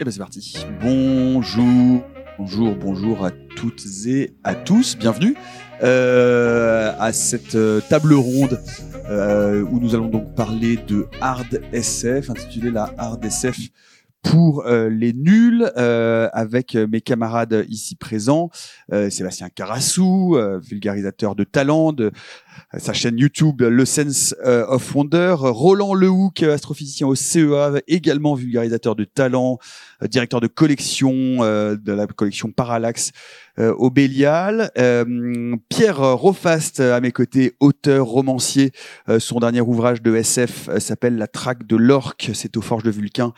Et ben c'est parti. Bonjour, bonjour, bonjour à toutes et à tous. Bienvenue euh, à cette euh, table ronde euh, où nous allons donc parler de hard SF, intitulée la hard SF pour euh, les nuls euh, avec mes camarades ici présents euh, Sébastien Carassou vulgarisateur de talent de sa chaîne YouTube Le Sense of Wonder Roland Lehoucq astrophysicien au CEA également vulgarisateur de talent directeur de collection de la collection Parallax euh, au Bélial. Euh, Pierre Rofast à mes côtés, auteur, romancier. Euh, son dernier ouvrage de SF s'appelle La traque de l'orque. C'est aux Forges de Vulcain.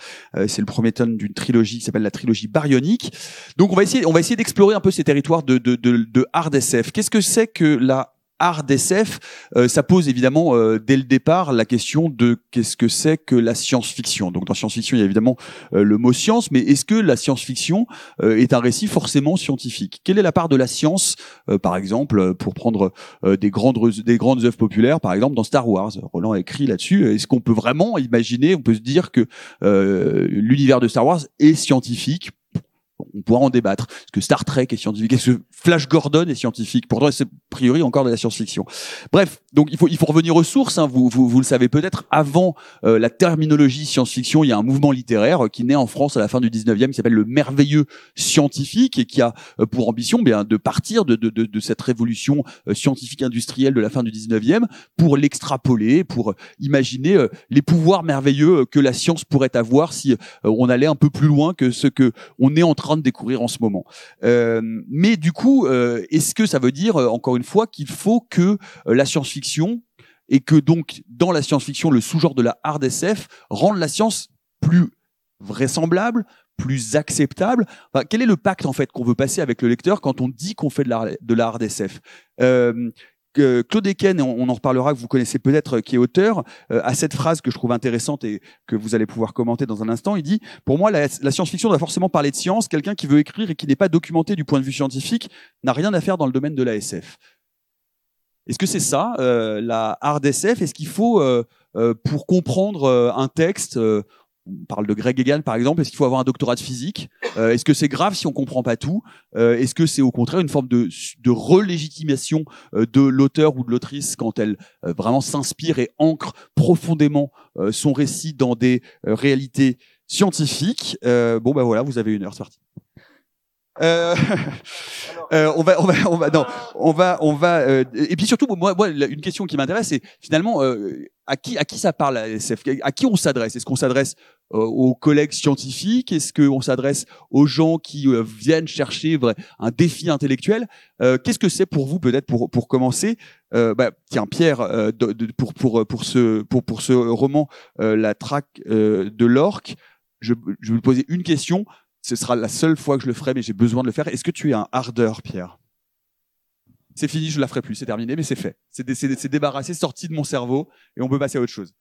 c'est le premier tome d'une trilogie qui s'appelle la trilogie baryonique. Donc on va essayer, on va essayer d'explorer un peu ces territoires de, de, de, de hard SF. Qu'est-ce que c'est que la hard SF, euh, ça pose évidemment euh, dès le départ la question de qu'est-ce que c'est que la science-fiction. Donc dans science-fiction, il y a évidemment euh, le mot science, mais est-ce que la science-fiction est un récit forcément scientifique? Quelle est la part de la science, par exemple, pour prendre des grandes des grandes œuvres populaires, par exemple dans Star Wars? Roland a écrit là-dessus. Est-ce qu'on peut vraiment imaginer, on peut se dire que l'univers de Star Wars est scientifique? On pourra en débattre. Est-ce que Star Trek est scientifique Est-ce que Flash Gordon est scientifique? Pourtant, c'est a priori encore de la science-fiction. Bref, donc il faut, il faut revenir aux sources. Hein. Vous, vous, vous, le savez peut-être, avant euh, la terminologie science-fiction, il y a un mouvement littéraire qui naît en France à la fin du 19e qui s'appelle le merveilleux scientifique et qui a euh, pour ambition bien, de partir de, de, de, de cette révolution euh, scientifique industrielle de la fin du 19e pour l'extrapoler, pour imaginer les pouvoirs merveilleux que la science pourrait avoir si on allait un peu plus loin que ce que on est en train de découvrir en ce moment. Euh, mais du coup, euh, est-ce que ça veut dire, euh, encore une fois, qu'il faut que la science-fiction et que donc dans la science-fiction, le sous-genre de la hard SF rende la science plus vraisemblable, plus acceptable. quel est le pacte en fait qu'on veut passer avec le lecteur quand on dit qu'on fait de la, de la hard SF Claude Eken, on, en reparlera, que vous connaissez peut-être, qui est auteur, euh, a cette phrase que je trouve intéressante et que vous allez pouvoir commenter dans un instant. Il dit Pour moi, la, science-fiction doit forcément parler de science. Quelqu'un qui veut écrire et qui n'est pas documenté du point de vue scientifique n'a rien à faire dans le domaine de la SF. Est-ce que c'est ça, euh, la hard SF Est-ce qu'il faut, euh, pour comprendre un texte, on parle de Greg Egan par exemple, est-ce qu'il faut avoir un doctorat de physique? Euh, Est-ce que c'est grave si on comprend pas tout? Euh, Est-ce que c'est au contraire une forme de, de relégitimation euh, de l'auteur ou de l'autrice quand elle vraiment s'inspire et ancre profondément son récit dans des réalités scientifiques? Bon ben voilà, vous avez une heure, c'est parti. Euh, euh, on va, on va, on va, non, on va, on va. Euh, et puis surtout, moi, une question qui m'intéresse, c'est finalement à qui, à qui ça parle à SF À qui on s'adresse? Est-ce qu'on s'adresse aux collègues scientifiques? Est-ce qu'on s'adresse aux gens qui viennent chercher un défi intellectuel? Qu'est-ce que c'est pour vous, peut-être, pour pour commencer? Bah, Tiens, Pierre, pour pour pour ce pour pour ce roman, la traque de l'orque. Je, je vais vous poser une question ce sera la seule fois que je le ferai, mais j'ai besoin de le faire. Est-ce que tu es un hardeur, Pierre? C'est fini, je ne la ferai plus, c'est terminé, mais c'est fait. C'est débarrassé, sorti de mon cerveau, et on peut passer à autre chose.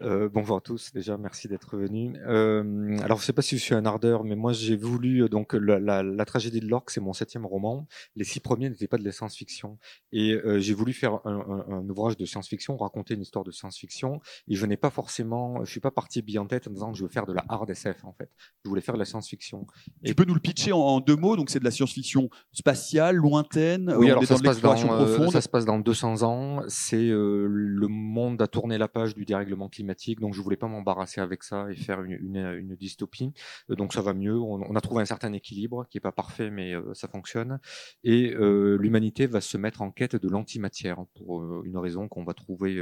Euh, bonjour à tous, déjà merci d'être venus. Euh, alors je sais pas si je suis un ardeur, mais moi j'ai voulu euh, donc la, la, la tragédie de l'orque, c'est mon septième roman. Les six premiers n'étaient pas de la science-fiction, et euh, j'ai voulu faire un, un, un, ouvrage de science-fiction, raconter une histoire de science-fiction. Et je n'ai pas forcément, je suis pas parti bien en tête en disant que je veux faire de la hard SF en fait. Je voulais faire de la science-fiction. Tu peux nous le pitcher en, deux mots? Donc c'est de la science-fiction spatiale, lointaine. Oui, alors ça se, passe dans, ça se passe dans 200 ans. C'est le monde a tourné la page du dérèglement climatique donc je voulais pas m'embarrasser avec ça et faire une, dystopie. Euh, donc ça va mieux. On, on, a trouvé un certain équilibre qui est pas parfait, mais euh, ça fonctionne. Et euh, l'humanité va se mettre en quête de l'antimatière pour une raison qu'on va trouver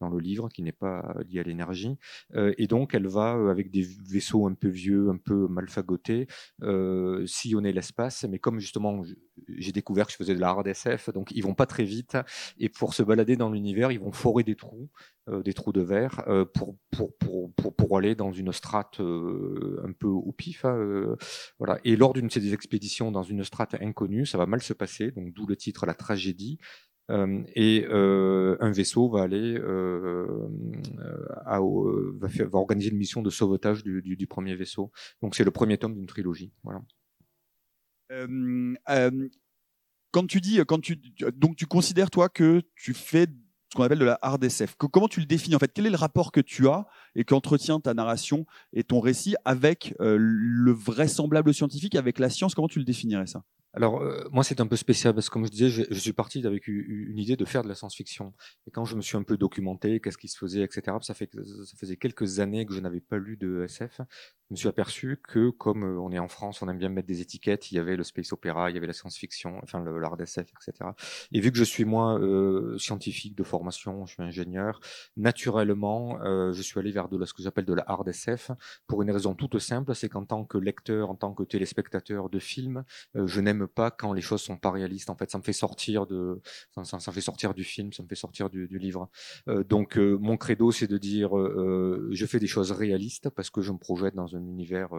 dans le livre, qui n'est pas liée à l'énergie. et donc elle va avec des vaisseaux un peu vieux, un peu mal fagotés, sillonner l'espace. Mais comme justement j'ai découvert que je faisais de la hard SF, donc ils vont pas très vite. Et pour se balader dans l'univers, ils vont forer des trous euh, des trous de verre euh, pour, pour, pour, pour, aller dans une strate euh, un peu au pif. Hein, voilà. Et lors d'une de ces expéditions dans une strate inconnue, ça va mal se passer, donc d'où le titre La tragédie. et un vaisseau va aller va, organiser une mission de sauvetage du, du, du premier vaisseau. Donc c'est le premier tome d'une trilogie. Voilà. Quand tu dis, quand tu, donc tu considères toi que tu fais ce qu'on appelle de la hard SF. comment tu le définis en fait? Quel est le rapport que tu as et qu'entretient ta narration et ton récit avec le vraisemblable scientifique, avec la science? Comment tu le définirais ça? Alors, euh, moi, c'est un peu spécial parce que, comme je disais, je, suis parti avec une idée de faire de la science-fiction. Et quand je me suis un peu documenté, qu'est-ce qui se faisait, etc., ça, fait, ça faisait quelques années que je n'avais pas lu de SF. Je me suis aperçu que, comme euh, on est en France, on aime bien mettre des étiquettes, il y avait le space opéra, il y avait la science-fiction, enfin, l'art d'SF, etc. Et vu que je suis, moi, euh, scientifique de formation, je suis ingénieur, naturellement, euh, je suis allé vers de ce que j'appelle de la hard SF pour une raison toute simple, c'est qu'en tant que lecteur, en tant que téléspectateur de films, je n'aime pas quand les choses sont pas réalistes. En fait, ça me fait sortir de, ça, ça, fait sortir du film, ça me fait sortir du, du livre. Euh, donc, euh, mon credo, c'est de dire, euh, je fais des choses réalistes parce que je me projette dans un univers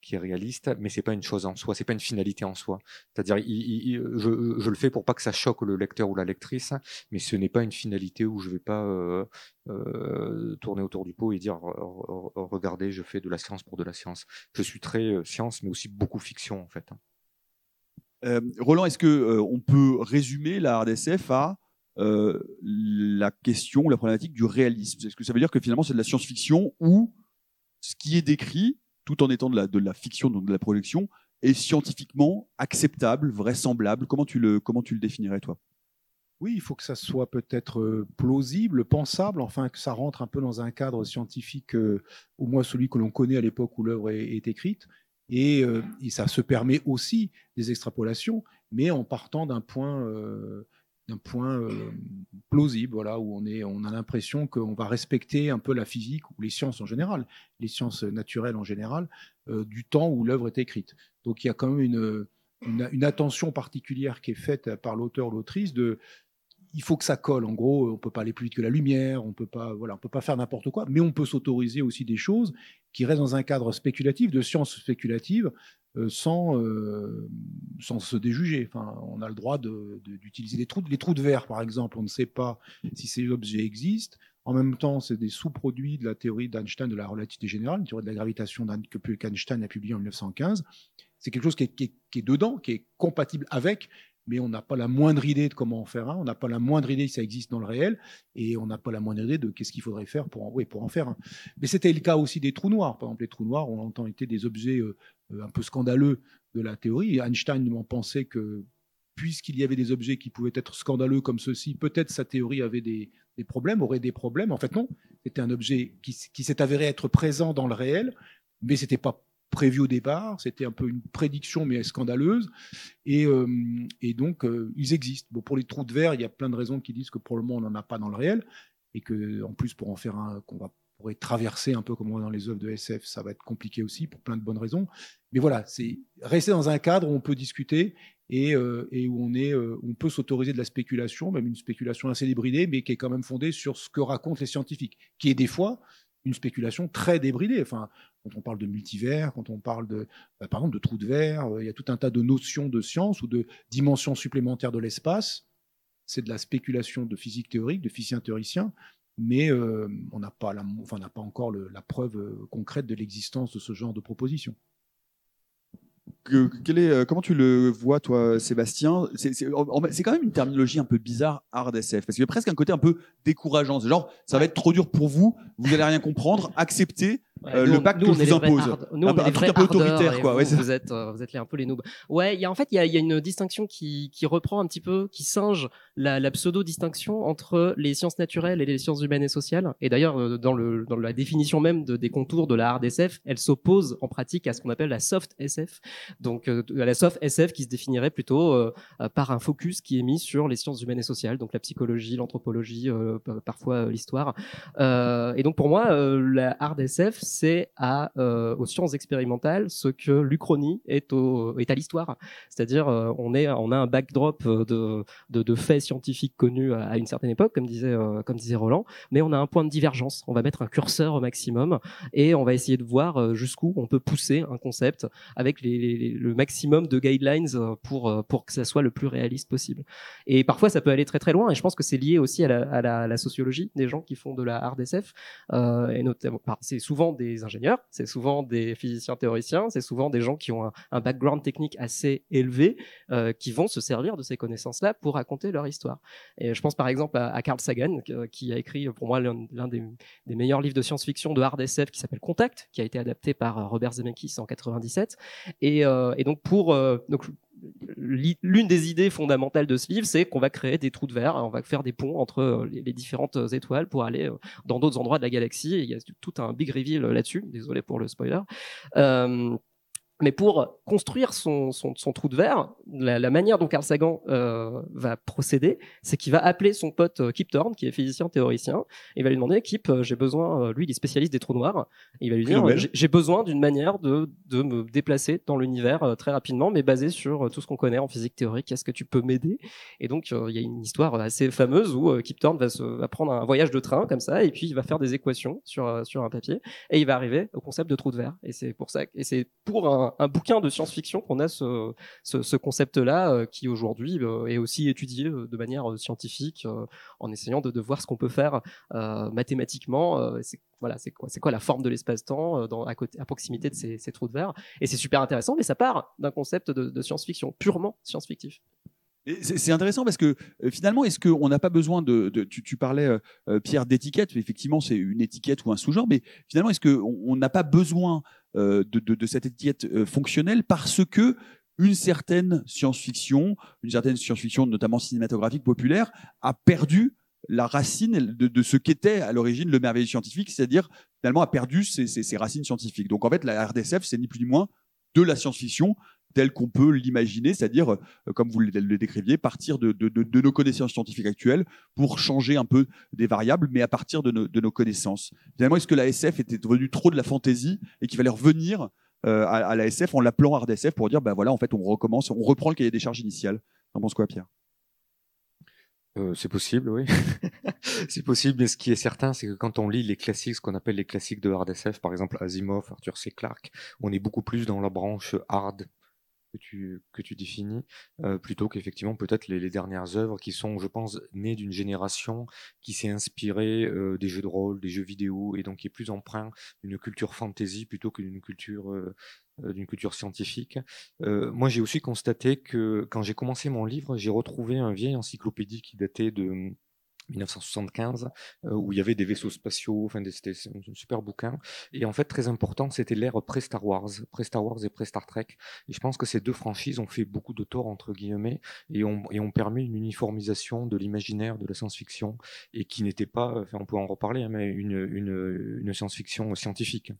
qui est réaliste, mais c'est pas une chose en soi, c'est pas une finalité en soi. C'est-à-dire, je, je, le fais pour pas que ça choque le lecteur ou la lectrice, mais ce n'est pas une finalité où je vais pas tourner autour du pot et dire, regardez, je fais de la science pour de la science. Je suis très science, mais aussi beaucoup fiction en fait. Euh, Roland, est-ce que euh, on peut résumer la RDSF à euh, la question, la problématique du réalisme? Est-ce que ça veut dire que finalement c'est de la science-fiction où ce qui est décrit, tout en étant de la, de la fiction, donc de la projection, est scientifiquement acceptable, vraisemblable? Comment tu le, comment tu le définirais, toi? Oui, il faut que ça soit peut-être plausible, pensable, enfin que ça rentre un peu dans un cadre scientifique, au moins celui que l'on connaît à l'époque où l'œuvre est, écrite, euh, et, ça se permet aussi des extrapolations, mais en partant d'un point, euh, point euh, plausible, voilà, où on, est, on a l'impression qu'on va respecter un peu la physique ou les sciences en général, les sciences naturelles en général, du temps où l'œuvre est écrite. Donc il y a quand même une, une attention particulière qui est faite par l'auteur ou l'autrice de il faut que ça colle. En gros, on peut pas aller plus vite que la lumière, on peut pas, voilà, on peut pas faire n'importe quoi, mais on peut s'autoriser aussi des choses qui restent dans un cadre spéculatif, de science spéculative, euh, sans, euh, sans se déjuger. Enfin, on a le droit d'utiliser les trous, de verre, par exemple. On ne sait pas si ces objets existent. En même temps, c'est des sous-produits de la théorie d'Einstein de la relativité générale, une théorie de la gravitation que Einstein a publiée en 1915. C'est quelque chose qui est dedans, qui est compatible avec, mais on n'a pas la moindre idée de comment en faire un, on n'a pas la moindre idée si ça existe dans le réel, et on n'a pas la moindre idée de qu'est-ce qu'il faudrait faire pour en, oui, pour en faire un. Mais c'était le cas aussi des trous noirs. Par exemple, les trous noirs ont longtemps été des objets euh, euh, un peu scandaleux de la théorie. Einstein en pensait que puisqu'il y avait des objets qui pouvaient être scandaleux comme ceci, peut-être sa théorie avait des, problèmes, aurait des problèmes. En fait, non. C'était un objet qui, qui s'est avéré être présent dans le réel, mais c'était pas prévu au départ. C'était un peu une prédiction, mais scandaleuse. Et, euh, et donc, euh, ils existent. Bon, pour les trous de verre, il y a plein de raisons qui disent que pour le moment, on n'en a pas dans le réel. Et que, en plus, pour en faire un qu'on pourrait traverser un peu comme dans les œuvres de SF, ça va être compliqué aussi pour plein de bonnes raisons. Mais voilà, c'est rester dans un cadre où on peut discuter et, euh, et où on est, on peut s'autoriser de la spéculation, même une spéculation assez débridée, mais qui est quand même fondée sur ce que racontent les scientifiques, qui est des fois une spéculation très débridée. Enfin, quand on parle de multivers, quand on parle de, bah, par exemple, de trous de verre, euh, il y a tout un tas de notions de science ou de dimensions supplémentaires de l'espace. C'est de la spéculation de physique théorique, de physiciens théoriciens, mais euh, on n'a pas encore la preuve euh, concrète de l'existence de ce genre de proposition. Est, comment tu le vois, toi, Sébastien? C'est quand même une terminologie un peu bizarre, hard SF, parce qu'il y a presque un côté un peu décourageant. C'est genre, ça va être trop dur pour vous, vous allez rien comprendre, acceptez, euh, le pacte que je vous impose. Nous, un, un truc un peu autoritaire, quoi. Vous, vous, êtes, euh, vous êtes les, un peu les noobs. Ouais, il y a en fait, il y a, y a, une distinction qui, qui reprend un petit peu, qui singe la, la pseudo-distinction entre les sciences naturelles et les sciences humaines et sociales. Et d'ailleurs, euh, dans, le, dans la définition même de, des contours de la hard SF, elle s'oppose en pratique à ce qu'on appelle la soft SF. Donc, euh, la soft SF qui se définirait plutôt euh, par un focus qui est mis sur les sciences humaines et sociales, donc la psychologie, l'anthropologie, parfois l'histoire. et donc, pour moi, la hard SF, c'est euh, aux sciences expérimentales ce que l'Uchronie est, à l'histoire. C'est-à-dire, euh, on a un backdrop de, de, de, faits scientifiques connus à, une certaine époque, comme disait, euh, comme disait Roland, mais on a un point de divergence. On va mettre un curseur au maximum et on va essayer de voir jusqu'où on peut pousser un concept avec le maximum de guidelines pour pour que ça soit le plus réaliste possible. Et parfois, ça peut aller très très loin. Et je pense que c'est lié aussi à la, sociologie des gens qui font de la hard SF. et notamment, c'est souvent des ingénieurs, c'est souvent des physiciens théoriciens, c'est souvent des gens qui ont un, background technique assez élevé, euh, qui vont se servir de ces connaissances-là pour raconter leur histoire. Et je pense par exemple à, Carl Sagan, qui a écrit pour moi l'un des, meilleurs livres de science-fiction de hard SF qui s'appelle Contact, qui a été adapté par Robert Zemeckis en 97. Et, et donc pour donc l'une des idées fondamentales de ce livre, c'est qu'on va créer des trous de verre, on va faire des ponts entre euh, les, différentes euh, étoiles pour aller euh, dans d'autres endroits de la galaxie. il y a tout un big reveal là-dessus. Désolé pour le spoiler. Mais pour construire son, son, son, trou de verre, la, la manière dont Carl Sagan euh, va procéder, c'est qu'il va appeler son pote euh, Kip Thorne, qui est physicien théoricien, et il va lui demander Kip, euh, j'ai besoin, euh, lui il est spécialiste des trous noirs, et il va lui dire j'ai besoin d'une manière de, de me déplacer dans l'univers très rapidement, mais basé sur tout ce qu'on connaît en physique théorique. Est-ce que tu peux m'aider? Et donc il y a une histoire assez fameuse où Kip Thorne va, se, va prendre un voyage de train comme ça, et puis il va faire des équations sur sur un papier, et il va arriver au concept de trou de verre. Et c'est pour ça, et c'est pour un un, bouquin de science-fiction qu'on a ce, ce, concept-là euh, qui aujourd'hui euh, est aussi étudié euh, de manière scientifique en essayant de, voir ce qu'on peut faire mathématiquement. c'est voilà, quoi, la forme de l'espace-temps à, à proximité de ces, trous de verre. Et c'est super intéressant, mais ça part d'un concept de, science-fiction purement science-fictif. C'est intéressant parce que finalement, est-ce qu'on n'a pas besoin de, tu, parlais Pierre d'étiquette, effectivement c'est une étiquette ou un sous-genre, mais finalement est-ce qu'on n'a pas besoin euh, de, cette étiquette euh, fonctionnelle parce que une certaine science-fiction, une certaine science-fiction notamment cinématographique populaire, a perdu la racine de, ce qu'était à l'origine le merveilleux scientifique, c'est-à-dire finalement a perdu ses, racines scientifiques. Donc en fait, la RDSF, c'est ni plus ni moins de la science-fiction tel qu'on peut l'imaginer, c'est-à-dire, euh, comme vous le décriviez, partir de, nos connaissances scientifiques actuelles pour changer un peu des variables, mais à partir de nos, connaissances. Finalement, est-ce que la SF était devenue trop de la fantaisie et qu'il fallait revenir euh, à, la SF en l'appelant RDSF pour dire, ben voilà, en fait, on recommence, on reprend le cahier des charges initial? T'en penses quoi, Pierre? Euh, c'est possible, oui. c'est possible, mais ce qui est certain, c'est que quand on lit les classiques, ce qu'on appelle les classiques de hard SF, par exemple Asimov, Arthur C. Clarke, on est beaucoup plus dans la branche hard que tu, que tu définis, euh, plutôt qu'effectivement peut-être les, dernières œuvres qui sont, je pense, nées d'une génération qui s'est inspirée euh, des jeux de rôle, des jeux vidéo, et donc qui est plus emprunt d'une culture fantasy plutôt que d'une culture, euh, d'une culture scientifique. moi, j'ai aussi constaté que quand j'ai commencé mon livre, j'ai retrouvé un vieil encyclopédie qui datait de 1975, euh, où il y avait des vaisseaux spatiaux, enfin c'était un super bouquin. Et en fait, très important, c'était l'ère pré-Star Wars, pré-Star Wars et pré-Star Trek. Et je pense que ces deux franchises ont fait beaucoup de tort, entre guillemets, et ont, permis une uniformisation de l'imaginaire de la science-fiction, et qui n'était pas, enfin on peut en reparler, hein, mais une, science-fiction scientifique.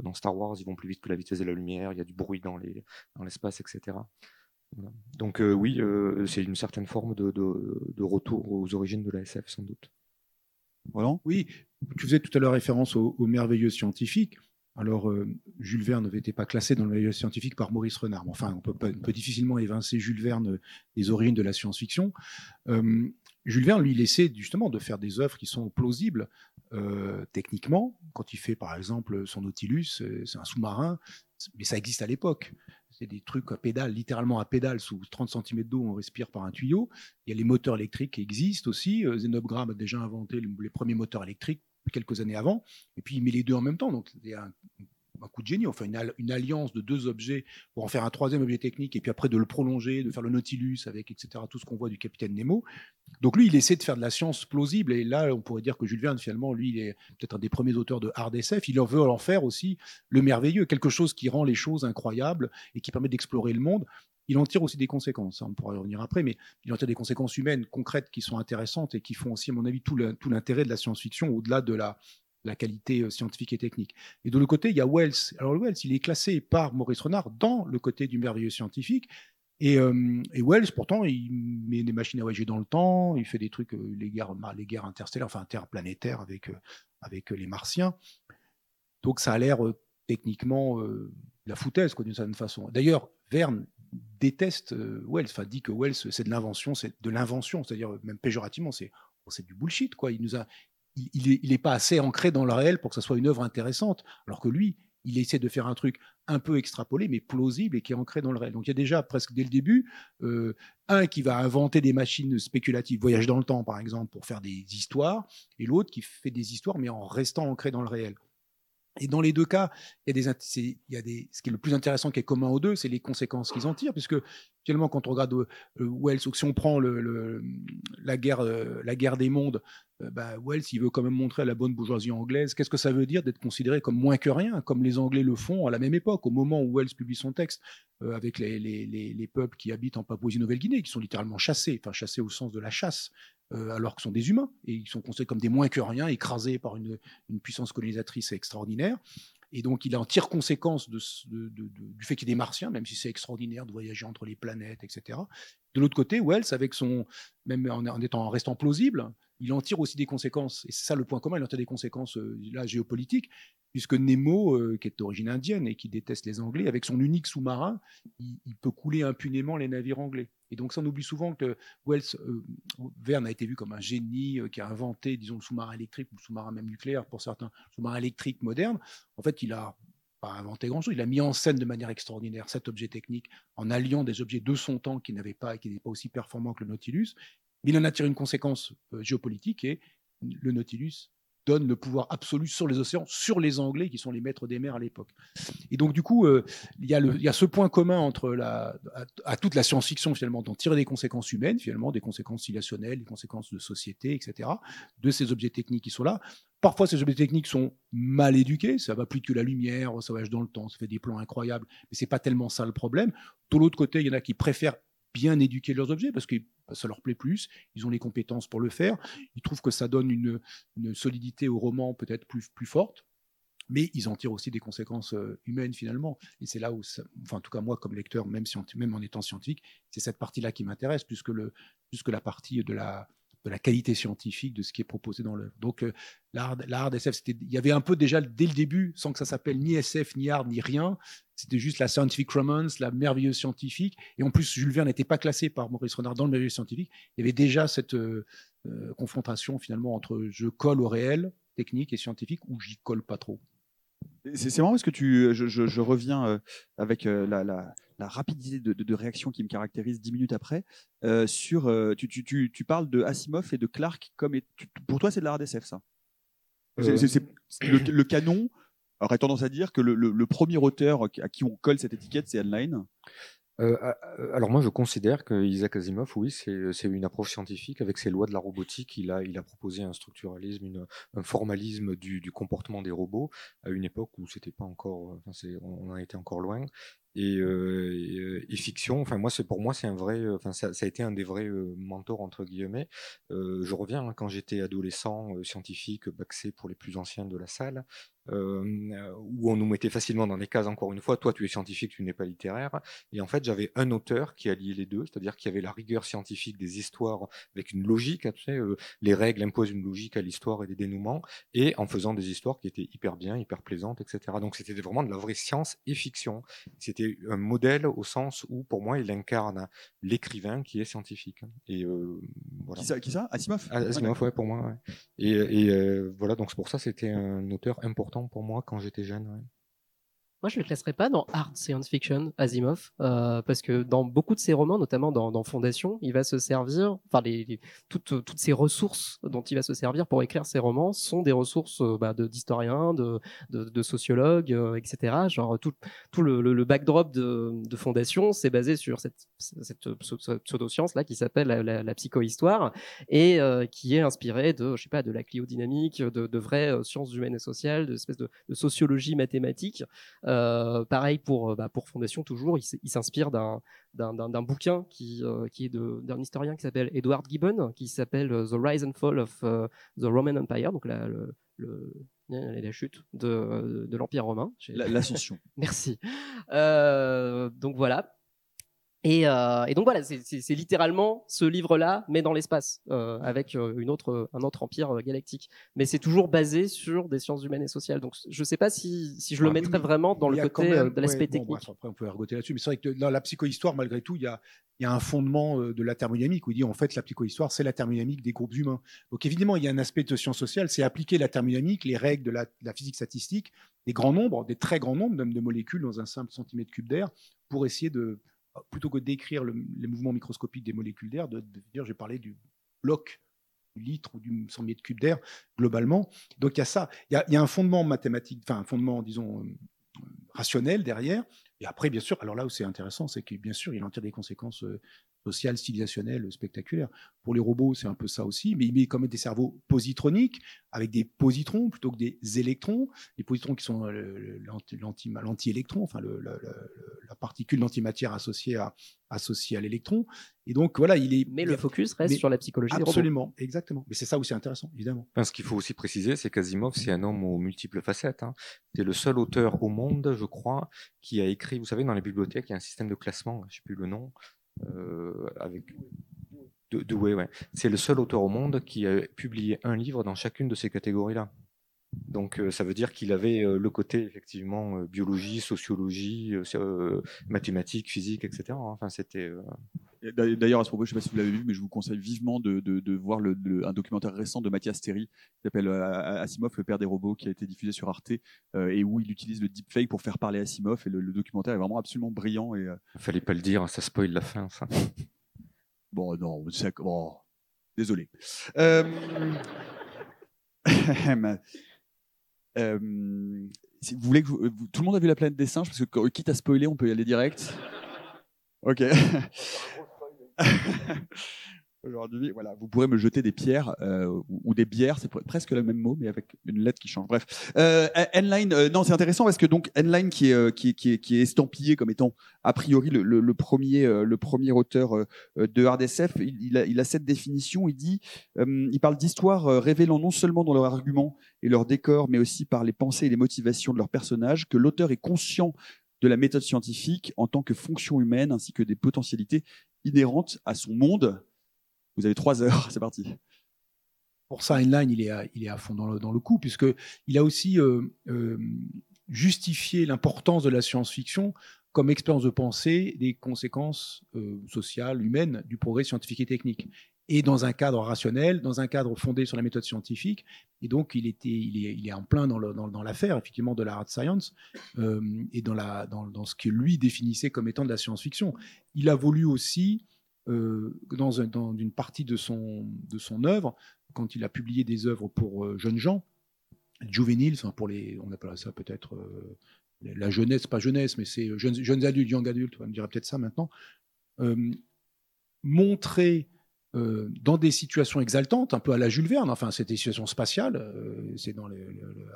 Dans Star Wars, ils vont plus vite que la vitesse de la lumière, il y a du bruit dans l'espace, etc. Donc euh, oui, euh, c'est une certaine forme de, retour aux origines de la SF sans doute. Voilà. Oui, tu faisais tout à l'heure référence aux, merveilleux scientifiques. Alors, euh, Jules Verne n'était pas classé dans le merveilleux scientifique par Maurice Renard. Enfin, on peut, on peut difficilement évincer Jules Verne des origines de la science-fiction. Jules Verne, lui, il essaie justement de faire des œuvres qui sont plausibles techniquement. Quand il fait, par exemple, son Nautilus, c'est un sous-marin, mais ça existe à l'époque c'est des trucs à pédale, littéralement à pédale, sous 30 cm d'eau, on respire par un tuyau. Il y a les moteurs électriques qui existent aussi. Euh, Zenobgram a déjà inventé les premiers moteurs électriques quelques années avant, et puis il met les deux en même temps. Donc il y a un, un coup de génie, enfin une, une, alliance de deux objets pour en faire un troisième objet technique et puis après de le prolonger, de faire le Nautilus avec, etc., tout ce qu'on voit du capitaine Nemo. Donc lui, il essaie de faire de la science plausible et là, on pourrait dire que Jules Verne, finalement, lui, il est peut-être un des premiers auteurs de hard SF. Il veut en faire aussi le merveilleux, quelque chose qui rend les choses incroyables et qui permet d'explorer le monde. Il en tire aussi des conséquences, hein, on pourra y revenir après, mais il en tire des conséquences humaines concrètes qui sont intéressantes et qui font aussi, à mon avis, tout l'intérêt de la science-fiction au-delà de la, la qualité euh, scientifique et technique. Et de l'autre côté, il y a Wells. Alors Wells, il est classé par Maurice Renard dans le côté du merveilleux scientifique. Et, euh, Wells, pourtant, il met des machines à voyager dans le temps, il fait des trucs, euh, les, guerres, les guerres interstellaires, enfin interplanétaires avec, avec les Martiens. Donc ça a l'air techniquement la foutaise, d'une certaine façon. D'ailleurs, Verne déteste Wells, enfin dit que Wells, c'est de l'invention, c'est de l'invention, c'est-à-dire même péjorativement, c'est oh, c'est du bullshit, quoi. Il nous a, il n'est pas assez ancré dans le réel pour que ce soit une œuvre intéressante, alors que lui, il essaie de faire un truc un peu extrapolé, mais plausible et qui est ancré dans le réel. Donc il y a déjà presque dès le début euh, un qui va inventer des machines spéculatives, voyage dans le temps par exemple, pour faire des histoires, et l'autre qui fait des histoires mais en restant ancré dans le réel. Et dans les deux cas, il y a des, il y a des, ce qui est le plus intéressant qui est commun aux deux, c'est les conséquences qu'ils en tirent, puisque finalement, quand on regarde euh, Wells, ou si on prend la guerre, euh, la guerre des mondes, euh, bah, Wells, il veut quand même montrer à la bonne bourgeoisie anglaise qu'est-ce que ça veut dire d'être considéré comme moins que rien, comme les Anglais le font à la même époque, au moment où Wells publie son texte, avec les, les, les, peuples qui habitent en Papouasie-Nouvelle-Guinée, qui sont littéralement chassés, enfin chassés au sens de la chasse, alors qu'ils sont des humains, et ils sont considérés comme des moins que rien, écrasés par une puissance colonisatrice extraordinaire. Et donc, il en tire conséquence du fait qu'il est martien, même si c'est extraordinaire de voyager entre les planètes, etc. De l'autre côté, Wells, avec son, même en, étant, restant plausible, il en tire aussi des conséquences. Et c'est ça le point commun, il en tire des conséquences euh, là, géopolitiques, puisque Nemo, euh, qui est d'origine indienne et qui déteste les Anglais, avec son unique sous-marin, il, peut couler impunément les navires anglais. Et donc ça, on oublie souvent que Wells, euh, Verne a été vu comme un génie qui a inventé, disons, le sous-marin électrique ou le sous-marin même nucléaire pour certains sous-marins électriques modernes. En fait, il a pas inventé grand-chose, il a mis en scène de manière extraordinaire cet objet technique en alliant des objets de son temps qui n'avaient pas, qui n'étaient pas aussi performants que le Nautilus. Il en a tiré une conséquence géopolitique et le Nautilus donne le pouvoir absolu sur les océans, sur les Anglais qui sont les maîtres des mers à l'époque. Et donc du coup, euh, il, y a ce point commun entre la, à, toute la science-fiction finalement, d'en tirer des conséquences humaines finalement, des conséquences civilisationnelles, des conséquences de société, etc. De ces objets techniques qui sont là. Parfois, ces objets techniques sont mal éduqués, ça va plus que la lumière, ça voyage dans le temps, ça fait des plans incroyables, mais c'est pas tellement ça le problème. De l'autre côté, il y en a qui préfèrent bien éduquer leurs objets parce que ça leur plaît plus, ils ont les compétences pour le faire, ils trouvent que ça donne une, solidité au roman peut-être plus, plus forte, mais ils en tirent aussi des conséquences euh, humaines finalement. Et c'est là où, enfin en tout cas moi comme lecteur, même, en étant scientifique, c'est cette partie-là qui m'intéresse plus que, le, plus que la partie de la, de la qualité scientifique de ce qui est proposé dans l'œuvre. Donc euh, l'art, l'art SF, il y avait un peu déjà dès le début, sans que ça s'appelle ni SF, ni art, ni rien, c'était juste la scientific romance, la merveilleuse scientifique. Et en plus, Jules Verne n'était pas classé par Maurice Renard dans le merveilleux scientifique. Il y avait déjà cette euh, euh, confrontation finalement entre je colle au réel, technique et scientifique, ou j'y colle pas trop. C'est marrant parce que tu, je, reviens avec la, rapidité de, réaction qui me caractérise dix minutes après. sur, tu, tu, tu, parles de Asimov et de Clark comme pour toi c'est de la RDSF ça? Le, canon aurait tendance à dire que le, premier auteur à qui on colle cette étiquette c'est Heinlein. Euh, alors moi je considère que Isaac Asimov, oui, c'est une approche scientifique avec ses lois de la robotique. Il a, il a proposé un structuralisme, une, un formalisme du, comportement des robots à une époque où c'était pas encore, enfin, on en était encore loin et, fiction. Enfin, moi, pour moi, c'est un vrai. Enfin, ça, a été un des vrais mentors entre guillemets. Je reviens hein, quand j'étais adolescent, scientifique, baxé pour les plus anciens de la salle, où on nous mettait facilement dans des cases. Encore une fois, toi, tu es scientifique, tu n'es pas littéraire. Et en fait, j'avais un auteur qui alliait les deux, c'est-à-dire qu'il y avait la rigueur scientifique des histoires avec une logique. Hein, tu sais, les règles imposent une logique à l'histoire et des dénouements, et en faisant des histoires qui étaient hyper bien, hyper plaisantes, etc. Donc, c'était vraiment de la vraie science et fiction. C'était un modèle au sens où, pour moi, il incarne l'écrivain qui est scientifique. Et euh, voilà. Qui ça, qui ça? Asimov? Ah, Asimov, ouais, pour moi. Et, et euh, voilà, donc c'est pour ça c'était un auteur important pour moi quand j'étais jeune. Moi, je le classerais pas dans hard science fiction, Asimov, euh, parce que dans beaucoup de ses romans, notamment dans, Fondation, il va se servir, enfin, toutes, ces ressources dont il va se servir pour écrire ses romans sont des ressources euh, bah, d'historiens, de, de, de, sociologues, euh, etc. Genre tout, le, backdrop de, Fondation, c'est basé sur cette, cette pseudo-science là qui s'appelle la, la, psychohistoire et qui est inspirée de, je sais pas, de la cliodynamique, de, vraies sciences humaines et sociales, de espèces de, de sociologie mathématique. Pareil pour, euh, bah, pour Fondation, toujours, il, s'inspire d'un, d'un, bouquin qui, euh, qui est d'un historien qui s'appelle Edward Gibbon, qui s'appelle The Rise and Fall of the Roman Empire, donc la, le, la chute de, de l'Empire romain. L'ascension. Merci. donc voilà, et, euh, et, donc voilà, c'est littéralement ce livre-là, mais dans l'espace, euh, avec euh, une autre, un autre empire galactique. Mais c'est toujours basé sur des sciences humaines et sociales. Donc je ne sais pas si, si je le ah, mettrais vraiment dans le côté de l'aspect technique. après, on peut ergoter là-dessus, mais c'est vrai que dans la psychohistoire, malgré tout, il y a, y a un fondement de la thermodynamique où il dit en fait la psychohistoire, c'est la thermodynamique des groupes humains. Donc évidemment, il y a un aspect de sciences sociales, c'est appliquer la thermodynamique, les règles de la, de la physique statistique, des grands nombres, des très grands nombres, même de molécules dans un simple centimètre cube d'air, pour essayer de plutôt que d'écrire les mouvements microscopiques des molécules d'air, de, dire j'ai parlé du bloc litres ou du 100 mètres cubes d'air globalement. Donc il y a ça. Il y a, un fondement mathématique, enfin un fondement, disons, rationnel derrière. Et après, bien sûr, alors là où c'est intéressant, c'est que bien sûr, il en tire des conséquences social, civilisationnel, spectaculaire. Pour les robots, c'est un peu ça aussi, mais il met quand même des cerveaux positroniques avec des positrons plutôt que des électrons. Les positrons qui sont euh, l'anti-électron, enfin le, la particule d'antimatière associée à, associée à l'électron. Et donc voilà, il est. Mais le focus reste sur la psychologie. Absolument, exactement. Mais c'est ça où c'est intéressant, évidemment. ce qu'il faut aussi préciser, c'est qu'Asimov, c'est un homme aux multiples facettes. Hein. C'est le seul auteur au monde, je crois, qui a écrit, vous savez, dans les bibliothèques, il y a un système de classement, je ne sais plus le nom, avec de, ouais. C'est le seul auteur au monde qui a publié un livre dans chacune de ces catégories-là. Donc euh, ça veut dire qu'il avait euh, le côté effectivement biologie, sociologie, mathématiques, physique, etc. Enfin c'était. D'ailleurs à ce propos, je ne sais pas si vous l'avez vu, mais je vous conseille vivement de, de, voir le, un documentaire récent de Mathias Terry qui s'appelle Asimov, le père des robots, qui a été diffusé sur Arte et où il utilise le deepfake pour faire parler Asimov. Et le, documentaire est vraiment absolument brillant. Et fallait pas le dire, ça spoil la fin. Ça. bon non, c'est bon, désolé. Si vous voulez que tout le monde a vu la planète des singes parce que quitte à spoiler, on peut y aller direct. Ok. Voilà, vous pourrez me jeter des pierres euh, ou, des bières, c'est presque le même mot, mais avec une lettre qui change. Bref, euh, Enline, euh, non, c'est intéressant parce que donc Enline qui est, euh, qui, qui, qui est estampillé comme étant a priori le, premier, le premier auteur de RDSF, il, il, a, il, a, cette définition. Il dit, il parle d'histoire révélant non seulement dans leurs arguments et leurs décors, mais aussi par les pensées et les motivations de leurs personnages, que l'auteur est conscient de la méthode scientifique en tant que fonction humaine ainsi que des potentialités inhérentes à son monde. Vous avez trois heures, c'est parti. Pour ça, Heinlein, il est à, fond dans le, dans le coup, puisqu'il a aussi euh, euh, justifié l'importance de la science-fiction comme expérience de pensée des conséquences euh, sociales, humaines du progrès scientifique et technique et dans un cadre rationnel, dans un cadre fondé sur la méthode scientifique. Et donc, il, était, il, est, en plein dans, l'affaire, effectivement, de la hard science et dans, dans, ce que lui définissait comme étant de la science-fiction. Il a voulu aussi euh, dans, une partie de son, de son œuvre, quand il a publié des œuvres pour euh, jeunes gens, juvéniles, pour les, on appelle ça peut-être euh, la jeunesse, pas jeunesse, mais c'est jeunes, adultes, young adultes, on dirait peut-être ça maintenant, montrer euh, dans des situations exaltantes, un peu à la Jules Verne, enfin c'est des situations spatiales, euh, c'est dans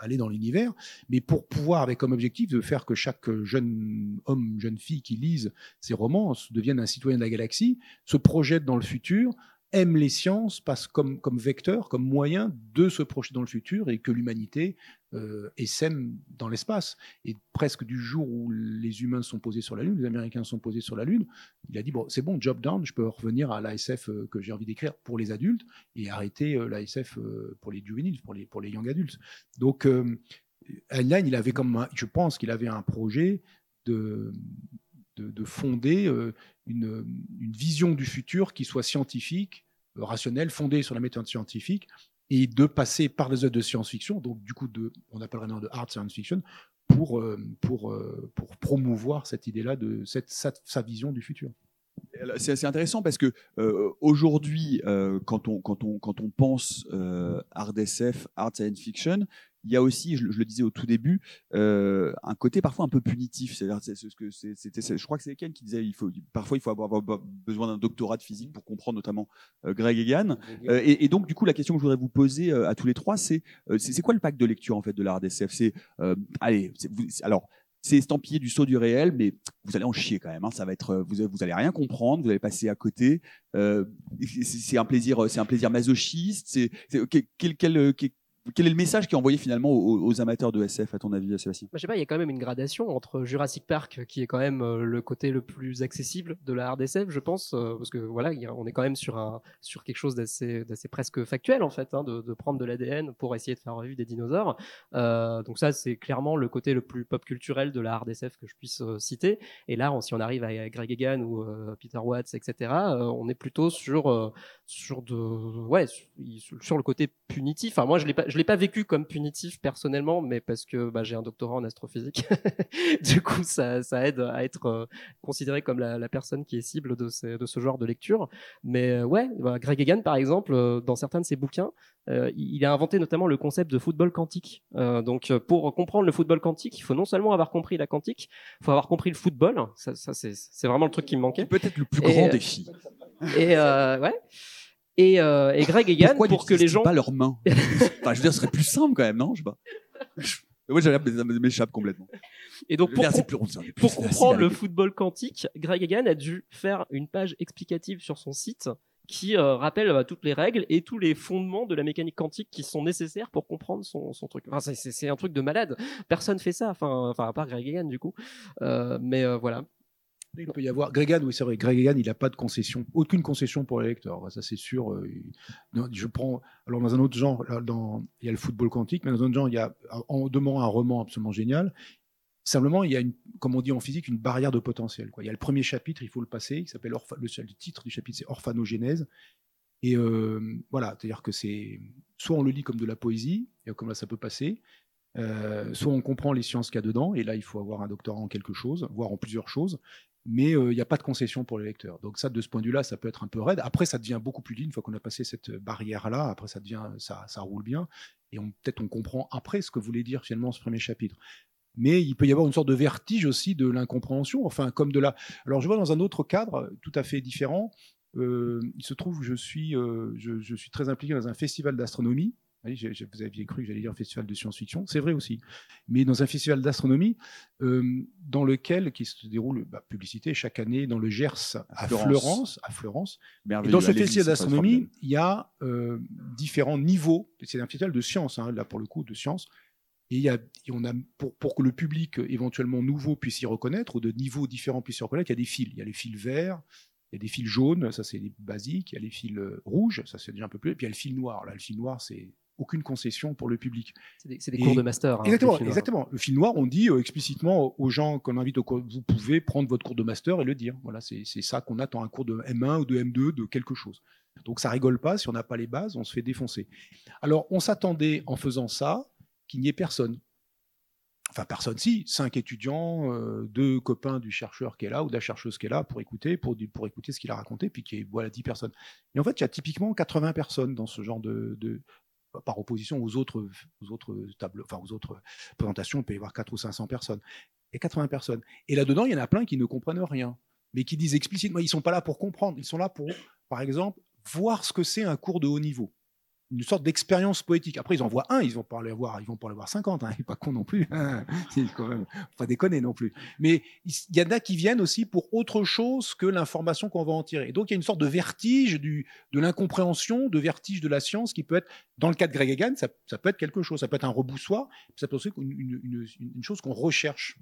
aller dans l'univers, mais pour pouvoir avec comme objectif de faire que chaque jeune homme, jeune fille qui lise ces romans devienne un citoyen de la galaxie, se projette dans le futur, aime les sciences passe comme, comme vecteur, comme moyen de se projeter dans le futur et que l'humanité euh, essaime dans l'espace. Et presque du jour où les humains sont posés sur la Lune, les Américains sont posés sur la Lune, il a dit bon, c'est bon, job done, je peux revenir à l'ASF euh, que j'ai envie d'écrire pour les adultes et arrêter euh, l'ASF euh, pour les juvéniles, pour les, pour les young adultes. Donc, Heinlein, il avait comme, je pense qu'il avait un projet de, de, fonder une, une, vision du futur qui soit scientifique, rationnelle, fondée sur la méthode scientifique, et de passer par les œuvres de science-fiction, donc du coup, de, on appellerait de hard science-fiction, pour, euh, pour, euh, pour promouvoir cette idée-là, de cette, sa, vision du futur. C'est assez intéressant parce que euh, aujourd'hui, quand, on, quand, on, quand on pense hard SF, hard science fiction, il y a aussi, je, le disais au tout début, euh, un côté parfois un peu punitif. C'est-à-dire, ce que c'était, je crois que c'est Ken qui disait, il faut parfois il faut avoir, besoin d'un doctorat de physique pour comprendre notamment euh, Greg Egan. Euh, et, donc du coup, la question que je voudrais vous poser à tous les trois, c'est c'est quoi le pack de lecture en fait de la RDSF C'est allez, alors c'est estampillé du saut du réel, mais vous allez en chier quand même. Hein. Ça va être, vous, vous allez rien comprendre, vous allez passer à côté. c'est un plaisir, c'est un plaisir masochiste. C'est quel, quel, quel, quel est le message qui est envoyé finalement aux, amateurs de SF, à ton avis, Sébastien? Je sais pas, il y a quand même une gradation entre Jurassic Park, qui est quand même euh, le côté le plus accessible de la hard SF, je pense, euh, parce que voilà, on est quand même sur, un, sur quelque chose d'assez presque factuel, en fait, hein, de, prendre de l'ADN pour essayer de faire revivre des dinosaures. Euh, donc ça, c'est clairement le côté le plus pop culturel de la hard SF que je puisse citer. Et là, si on arrive à Greg Egan ou Peter Watts, etc., on est plutôt sur, sur, de, ouais, sur, le côté punitif. Enfin, moi, je l'ai pas l'ai pas vécu comme punitif personnellement, mais parce que bah, j'ai un doctorat en astrophysique. du coup, ça, ça, aide à être euh, considéré comme la, la, personne qui est cible de, ces, de ce genre de lecture. Mais euh, ouais, bah, Greg Egan, par exemple, euh, dans certains de ses bouquins, il a inventé notamment le concept de football quantique. donc, pour comprendre le football quantique, il faut non seulement avoir compris la quantique, il faut avoir compris le football. Ça, ça c'est vraiment le truc qui me manquait. Peut-être le plus grand défi. Et ouais. Et, euh, et Greg Egan Pourquoi pour que les gens pas leurs mains? enfin, je veux dire, ce serait plus simple quand même, non? Je sais pas. Moi, ça m'échappe complètement. Et donc, pour, pour comprendre le football quantique, Greg Egan a dû faire une page explicative sur son site qui euh, rappelle euh, toutes les règles et tous les fondements de la mécanique quantique qui sont nécessaires pour comprendre son, son truc. Enfin, c'est un truc de malade. Personne fait ça, enfin, enfin à part Greg Egan du coup. Euh, mais euh, voilà. Il peut y avoir. Gregan, oui, c'est vrai. Gregan, il n'a pas de concession, aucune concession pour les lecteurs. Ça, c'est sûr. Euh, je prends. Alors, dans un autre genre, dans... il y a le football quantique, mais dans un autre genre, il y a en demandant un roman absolument génial. Simplement, il y a, une, comme on dit en physique, une barrière de potentiel. Il y a le premier chapitre, il faut le passer, qui s'appelle le, seul titre du chapitre, c'est Orphanogénèse. Et euh, voilà, c'est-à-dire que c'est soit on le lit comme de la poésie, et comme là ça peut passer, euh, soit on comprend les sciences qu'il y a dedans, et là il faut avoir un doctorat en quelque chose, voire en plusieurs choses, mais euh, il n'y a pas de concession pour les lecteurs. Donc ça, de ce point de vue-là, ça peut être un peu raide. Après, ça devient beaucoup plus ligne une fois qu'on a passé cette barrière-là. Après, ça devient, ça, ça roule bien, et peut-être on comprend après ce que voulait dire finalement ce premier chapitre. Mais il peut y avoir une sorte de vertige aussi de l'incompréhension, enfin comme de la. Alors je vois dans un autre cadre tout à fait différent. Euh, il se trouve que je suis, je suis très impliqué dans un festival d'astronomie vous aviez cru que j'allais dire festival de science-fiction, c'est vrai aussi. Mais dans un festival d'astronomie, euh, dans lequel, qui se déroule, bah, publicité, chaque année dans le Gers à Florence. à Florence. Et dans ce festival d'astronomie, il y a euh, différents niveaux. C'est un festival de science, hein, là pour le coup, de science. Et, il y a, on a, pour, pour, que le public éventuellement nouveau puisse y reconnaître, ou de niveaux différents puisse y reconnaître, il y a des fils. Il y a les fils verts, il y a des fils jaunes, ça c'est les basiques, il y a les fils euh, rouges, ça c'est déjà un peu plus, et puis il y a le fil noir. Là, le fil noir, c'est aucune concession pour le public. C'est des, cours de master. Hein, exactement, le exactement. Le film noir, on dit euh, explicitement aux gens qu'on invite au cours, vous pouvez prendre votre cours de master et le dire. Voilà, c'est ça qu'on attend un cours de M1 ou de M2 de quelque chose. Donc ça rigole pas, si on n'a pas les bases, on se fait défoncer. Alors on s'attendait en faisant ça qu'il n'y ait personne. Enfin, personne, si, cinq étudiants, euh, deux copains du chercheur qui est là ou de la chercheuse qui est là pour écouter, pour, pour écouter ce qu'il a raconté, puis qui est voilà dix personnes. Et en fait, il y a typiquement 80 personnes dans ce genre de, par opposition aux autres, aux autres autres présentations, il peut y avoir 4 ou 500 personnes. Et 80 personnes. Et là-dedans, il y en a plein qui ne comprennent rien, mais qui disent explicitement, ils sont pas là pour comprendre, ils sont là pour, par exemple, voir ce que c'est un cours de haut niveau une sorte d'expérience poétique. Après, ils en voient un, ils vont pas ils vont pas les voir 50, hein, il pas con non plus, hein. quand pas déconner non plus. Mais il y en a qui viennent aussi pour autre chose que l'information qu'on va en tirer. donc, il y a une sorte de vertige de l'incompréhension, de vertige de la science qui peut être, dans le cas de Greg Egan, ça, peut être quelque chose, ça peut être un reboussoir, ça peut être aussi une chose qu'on recherche.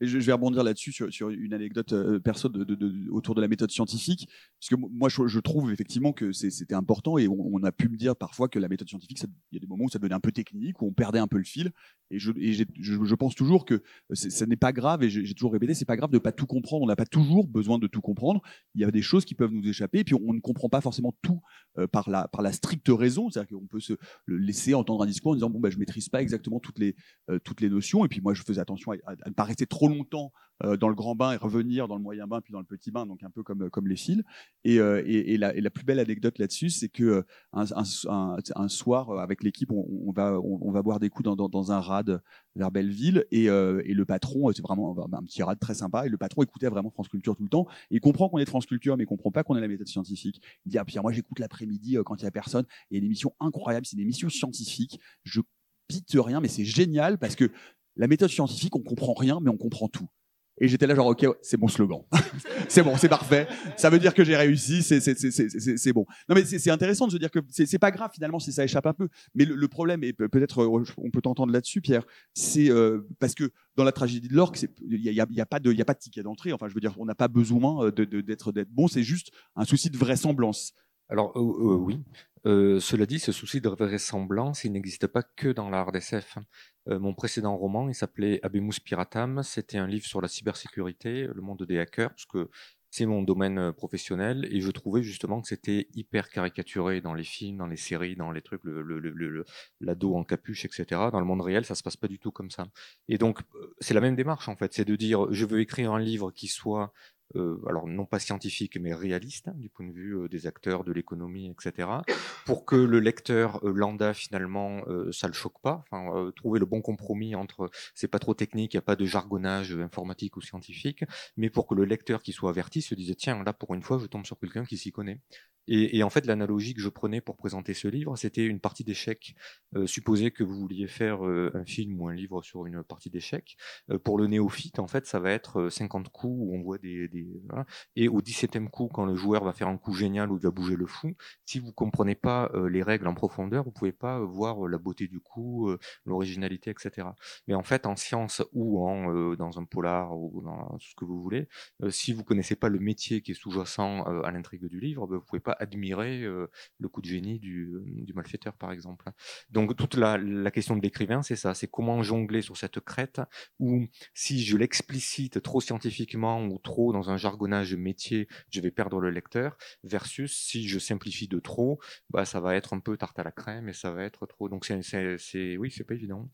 Et je, vais rebondir là-dessus sur, une anecdote euh, perso de, de, de, autour de la méthode scientifique, parce que moi je, je trouve effectivement que c'était important et on, a pu me dire parfois que la méthode scientifique, il y a des moments où ça devenait un peu technique, où on perdait un peu le fil. Et je, pense toujours que ce n'est pas grave, et j'ai toujours répété, c'est pas grave de pas tout comprendre. On n'a pas toujours besoin de tout comprendre. Il y a des choses qui peuvent nous échapper, et puis on ne comprend pas forcément tout euh, par la stricte raison, c'est-à-dire qu'on peut se laisser entendre un discours en disant bon ben je maîtrise pas exactement toutes les euh, notions, et puis moi je faisais attention à, ne pas rester trop longtemps euh, dans le grand bain et revenir dans le moyen bain puis dans le petit bain, donc un peu comme les fils. Et, euh, la, plus belle anecdote là-dessus, c'est que euh, un, un, un, soir avec l'équipe, on, va on, boire des coups dans, un vers Belleville et, et le patron, c'est vraiment un petit rad très sympa. Et le patron écoutait vraiment France Culture tout le temps. il comprend qu'on est France Culture, mais comprend pas qu'on est la méthode scientifique. Il dit ah Pierre, moi j'écoute l'après-midi quand il y a personne. Et une émission incroyable, c'est une émission scientifique. Je pite rien, mais c'est génial parce que la méthode scientifique, on comprend rien, mais on comprend tout. Et j'étais là genre ok, c'est mon slogan, c'est bon, c'est parfait. Ça veut dire que j'ai réussi, c'est bon. Non mais c'est intéressant de se dire que c'est pas grave finalement si ça échappe un peu. Mais le, problème et peut-être euh, on peut t'entendre là-dessus, Pierre, c'est euh, parce que dans la tragédie de l'orque, il y a, y a, pas de y a pas de ticket d'entrée. Enfin je veux dire, on n'a pas besoin euh, d'être d'être bon, c'est juste un souci de vraisemblance. Alors oui, cela dit, ce souci de vraisemblance, il n'existe pas que dans l'art d'SF. Euh, mon précédent roman, il s'appelait Abemus Piratam. C'était un livre sur la cybersécurité, le monde des hackers, parce que c'est mon domaine professionnel et je trouvais justement que c'était hyper caricaturé dans les films, dans les séries, dans les trucs, l'ado en capuche, etc. Dans le monde réel, ça se passe pas du tout comme ça. Et donc, c'est la même démarche en fait, c'est de dire, je veux écrire un livre qui soit euh, alors non pas scientifique mais réaliste hein, du point de vue euh, des acteurs, de l'économie, etc. Pour que le lecteur euh, lambda finalement ça le choque pas, enfin trouver le bon compromis entre c'est pas trop technique, il n'y a pas de jargonnage informatique ou scientifique, mais pour que le lecteur qui soit averti se dise tiens là pour une fois je tombe sur quelqu'un qui s'y connaît. Et, en fait l'analogie que je prenais pour présenter ce livre c'était une partie d'échecs. supposez que vous vouliez faire un film ou un livre sur une partie d'échecs. pour le néophyte en fait ça va être 50 coups où on voit des et au 17e coup, quand le joueur va faire un coup génial ou il va bouger le fou, si vous comprenez pas euh, les règles en profondeur, vous pouvez pas euh, voir euh, la beauté du coup, l'originalité, etc. Mais en fait, en science ou en dans un polar ou dans ce que vous voulez, si vous connaissez pas le métier qui est sous-jacent à l'intrigue du livre, ben, vous pouvez pas admirer le coup de génie du, du malfaiteur, par exemple. Donc toute la, la question de l'écrivain, c'est ça, c'est comment jongler sur cette crête où si je l'explicite trop scientifiquement ou trop dans jargonnage métier, je vais perdre le lecteur, versus si je simplifie de trop, bah, ça va être un peu tarte à la crème et ça va être trop. Donc c'est, oui, c'est pas évident.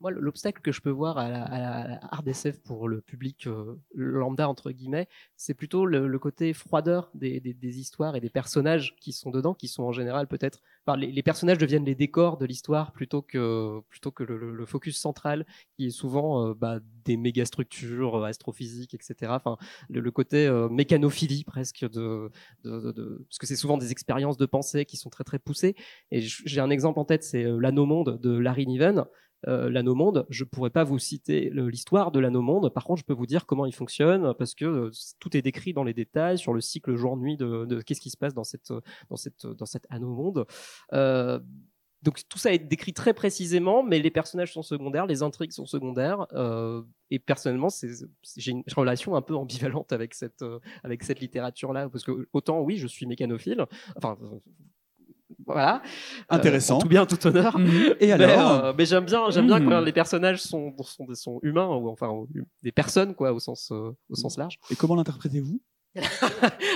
Moi, l'obstacle que je peux voir à la, à hard SF pour le public euh, lambda, entre guillemets, c'est plutôt le, côté froideur des, des, histoires et des personnages qui sont dedans, qui sont en général peut-être. les, personnages deviennent les décors de l'histoire plutôt que, plutôt que le, focus central, qui est souvent euh, bah, des méga structures euh, astrophysiques, etc. Enfin, le, côté mécanophilie presque de, de, de, parce que c'est souvent des expériences de pensée qui sont très très poussées. Et j'ai un exemple en tête, c'est l'Anomonde de Larry Niven euh, l'anomonde, je pourrais pas vous citer l'histoire de l'anomonde. Par contre, je peux vous dire comment il fonctionne parce que euh, tout est décrit dans les détails sur le cycle jour-nuit de, qu'est-ce qui se passe dans cette dans cette dans. Euh, donc tout ça est décrit très précisément, mais les personnages sont secondaires, les intrigues sont secondaires. Euh, et personnellement, j'ai une relation un peu ambivalente avec cette avec cette littérature là, parce que autant oui, je suis mécanophile, enfin voilà. Intéressant. Euh, tout bien, tout honneur. Mhm. Et alors euh, Mais, j'aime bien, j'aime bien quand mhm. les personnages sont, sont, sont, humains ou enfin des personnes quoi au sens euh, au sens large. Et comment l'interprétez-vous?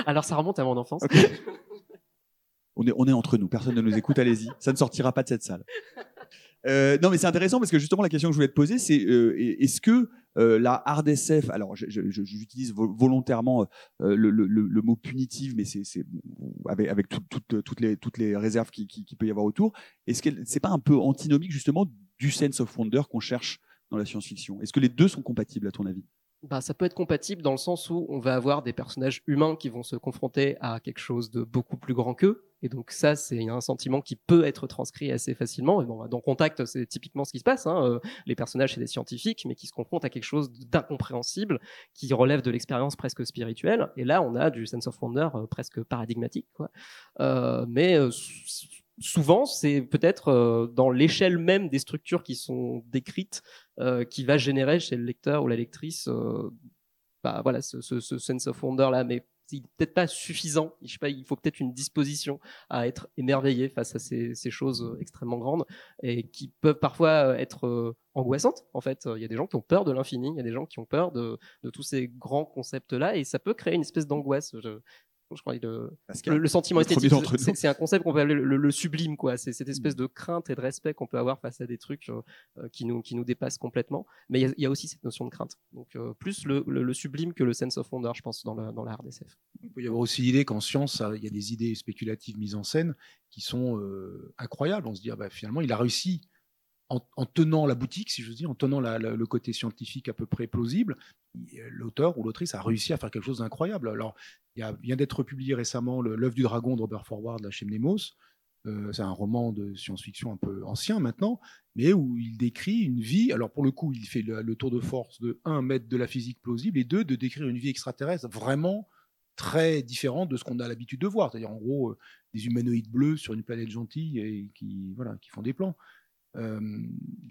Alors ça remonte à mon enfance. on est on est entre nous, personne ne nous écoute. Allez-y, ça ne sortira pas de cette salle. Non, mais c'est intéressant parce que justement la question que je voulais te poser, c'est est-ce que euh, la hard SF, alors j'utilise volontairement euh, le, mot punitive, mais c'est avec, avec toutes, les, toutes les réserves qui, qui, peut y avoir autour. Est-ce que c'est pas un peu antinomique justement du sense of wonder qu'on cherche dans la science-fiction? Est-ce que les deux sont compatibles à ton avis? Bah, ça peut être compatible dans le sens où on va avoir des personnages humains qui vont se confronter à quelque chose de beaucoup plus grand qu'eux. Et donc ça, c'est un sentiment qui peut être transcrit assez facilement. Bon, dans Contact, c'est typiquement ce qui se passe. Hein. Euh, les personnages, c'est des scientifiques, mais qui se confrontent à quelque chose d'incompréhensible, qui relève de l'expérience presque spirituelle. Et là, on a du sense of wonder euh, presque paradigmatique. Euh, mais souvent, c'est peut-être euh, dans l'échelle même des structures qui sont décrites euh, qui va générer chez le lecteur ou la lectrice euh, bah, voilà, ce, sense of wonder là, mais c'est peut-être pas suffisant. Je sais pas, il faut peut-être une disposition à être émerveillé face à ces, choses extrêmement grandes et qui peuvent parfois être angoissantes. En fait, il y a des gens qui ont peur de l'infini, il y a des gens qui ont peur de, de tous ces grands concepts-là et ça peut créer une espèce d'angoisse. Je, crois le, le, sentiment esthétique, c'est un concept qu'on peut appeler le, sublime, quoi. C'est cette espèce mm. de crainte et de respect qu'on peut avoir face à des trucs euh, euh, qui nous qui nous dépassent complètement. Mais il y, a aussi cette notion de crainte. Donc euh, plus le, sublime que le sense of wonder, je pense, dans la dans la RDSF. Il peut y avoir aussi l'idée qu'en science, il y a des idées spéculatives mises en scène qui sont incroyables. On se dit, ah bah, finalement, il a réussi en, tenant la boutique, si je veux dire, en tenant le côté scientifique à peu près plausible, l'auteur ou l'autrice a réussi à faire quelque chose d'incroyable. Alors, il vient d'être publié récemment L'œuvre du dragon de Robert Forward, la chez Mnemos. Euh, c'est un roman de science-fiction un peu ancien maintenant, mais où il décrit une vie. Alors pour le coup, il fait le, tour de force de 1 mètre de la physique plausible et 2 de décrire une vie extraterrestre vraiment très différente de ce qu'on a l'habitude de voir. C'est-à-dire en gros euh, des humanoïdes bleus sur une planète gentille et qui voilà qui font des plans. Euh,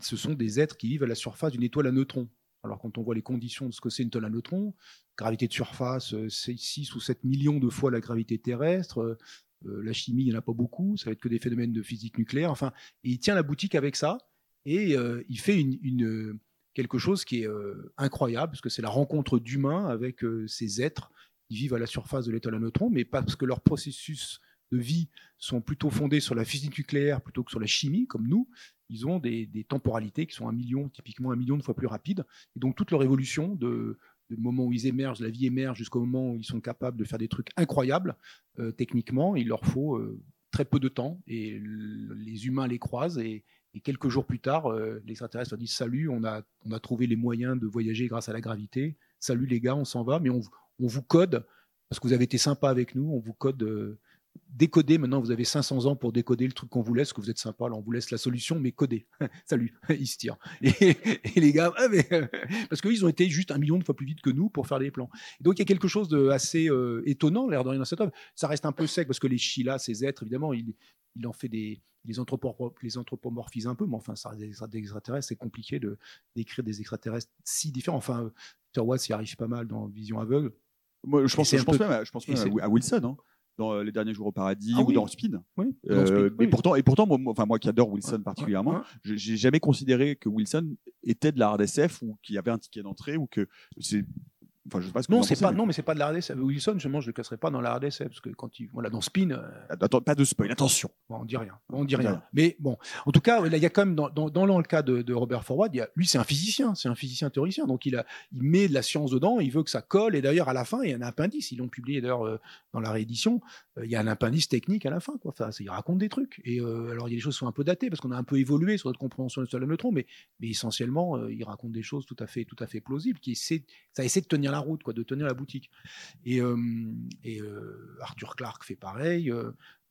ce sont des êtres qui vivent à la surface d'une étoile à neutrons. Alors quand on voit les conditions de ce que c'est une étoile à neutrons, gravité de surface, euh, c'est 6 ou 7 millions de fois la gravité terrestre, euh, la chimie, il n'y en a pas beaucoup, ça va être que des phénomènes de physique nucléaire, enfin, il tient la boutique avec ça, et il fait une, quelque chose qui est incroyable, parce que c'est la rencontre d'humains avec ces êtres ils vivent à la surface de l'étoile à neutrons, mais parce que leur processus de vie sont plutôt fondés sur la physique nucléaire plutôt que sur la chimie, comme nous, ils ont des, temporalités qui sont un million, typiquement un million de fois plus rapides. Et donc toute leur évolution de, du moment où ils émergent, la vie émerge jusqu'au moment où ils sont capables de faire des trucs incroyables, euh, techniquement, il leur faut euh, très peu de temps et les humains les croisent et, quelques jours plus tard, euh, les extraterrestres leur disent salut, on a, on a trouvé les moyens de voyager grâce à la gravité, salut les gars, on s'en va, mais on, on, vous code, parce que vous avez été sympa avec nous, on vous code décoder. Maintenant, vous avez 500 ans pour décoder le truc qu'on vous laisse, que vous êtes sympa. Là, on vous laisse la solution, mais coder. Salut, ils se tirent. Et, les gars, ah, mais, parce qu'ils ont été juste un million de fois plus vite que nous pour faire les plans. donc, il y a quelque chose de assez euh, étonnant, l'air de rien dans cette œuvre. Ça reste un peu sec parce que les Sheila, ces êtres, évidemment, il, il en fait des, les, les anthropomorphise un peu, mais enfin, ça, des, des extraterrestres, c'est compliqué de d'écrire des extraterrestres si différents. Enfin, Peter Watts y arrive pas mal dans Vision aveugle. Moi, je pense, je pense, même, je pense même à, Wilson. Hein dans euh, Les Derniers Jours au Paradis ah ou dans Speed. Oui, euh, et pourtant, et pourtant moi, enfin, moi qui adore Wilson particulièrement, j'ai jamais considéré que Wilson était de la hard SF ou qu'il y avait un ticket d'entrée ou que c'est non, c'est pas, non, mais c'est pas de la RDSF. Wilson, je ne le casserai pas dans la RDSF parce que quand il, voilà, dans Spin. Euh, Attends, pas de spoil, attention. on dit rien, on dit rien. Mais bon, en tout cas, il y a quand même dans, dans, dans le cas de, de Robert Forward, il y a, lui, c'est un physicien, c'est un physicien théoricien, donc il a, il met de la science dedans, il veut que ça colle. Et d'ailleurs, à la fin, il y a un appendice. Ils l'ont publié d'ailleurs euh, dans la réédition. Euh, il y a un appendice technique à la fin, quoi. Enfin, il raconte des trucs. Et alors, il y a des choses qui sont un peu datées parce qu'on a un peu évolué sur notre compréhension du neutron, mais, mais essentiellement, il raconte des choses tout à fait, tout à fait plausibles, qui essaie, ça essaie de tenir la route, quoi, de tenir la boutique. Et, et Arthur Clarke fait pareil.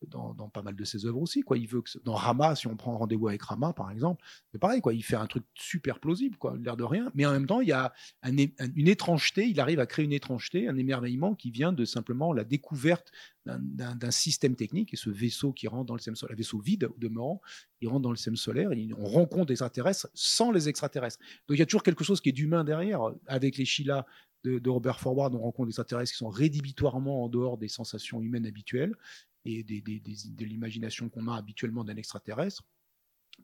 Dans, pas mal de ses œuvres aussi. Quoi. Il veut que dans Rama, si on prend rendez-vous avec Rama, par exemple, c'est pareil. Quoi. Il fait un truc super plausible, quoi, l'air de rien. Mais en même temps, il y a une étrangeté. Il arrive à créer une étrangeté, un émerveillement qui vient de simplement la découverte d'un système technique. Et ce vaisseau qui rentre dans le système solaire, vaisseau vide au demeurant, il rentre dans le système solaire. Et on rencontre des extraterrestres sans les extraterrestres. Donc il y a toujours quelque chose qui est d'humain derrière. Avec les Sheila, de, Robert Forward, on rencontre des extraterrestres qui sont rédhibitoirement en dehors des sensations humaines habituelles et de l'imagination qu'on a habituellement d'un extraterrestre,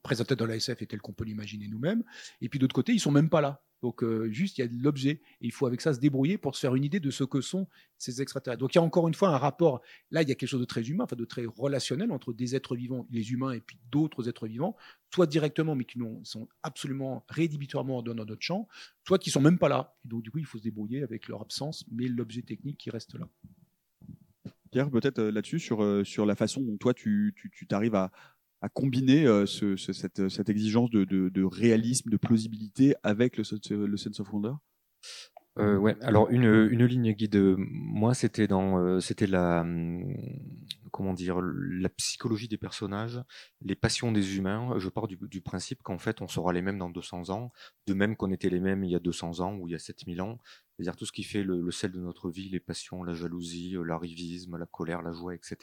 présenté dans la SF est tel qu'on peut l'imaginer nous-mêmes. Et puis d'autre côté, ils sont même pas là. Donc euh, juste, il y a de l'objet. Et il faut avec ça se débrouiller pour se faire une idée de ce que sont ces extraterrestres. Donc il y a encore une fois un rapport. Là, il y a quelque chose de très humain, enfin de très relationnel entre des êtres vivants, les humains, et puis d'autres êtres vivants, soit directement, mais qui sont absolument rédhibitoirement dans notre champ, soit qui sont même pas là. Et donc du coup, il faut se débrouiller avec leur absence, mais l'objet technique qui reste là. Pierre, peut-être euh, là-dessus, sur, euh, sur la façon dont toi, tu t'arrives à, combiner euh, ce, cette, cette, exigence de, réalisme, de plausibilité avec le, sense of wonder? Euh, ouais, alors une, une ligne guide, moi c'était dans euh, c'était la hum, comment dire la psychologie des personnages, les passions des humains. Je pars du, principe qu'en fait on sera les mêmes dans 200 ans, de même qu'on était les mêmes il y a 200 ans ou il y a 7000 ans, c'est-à-dire tout ce qui fait le, sel de notre vie, les passions, la jalousie, euh, l'arrivisme, la colère, la joie, etc.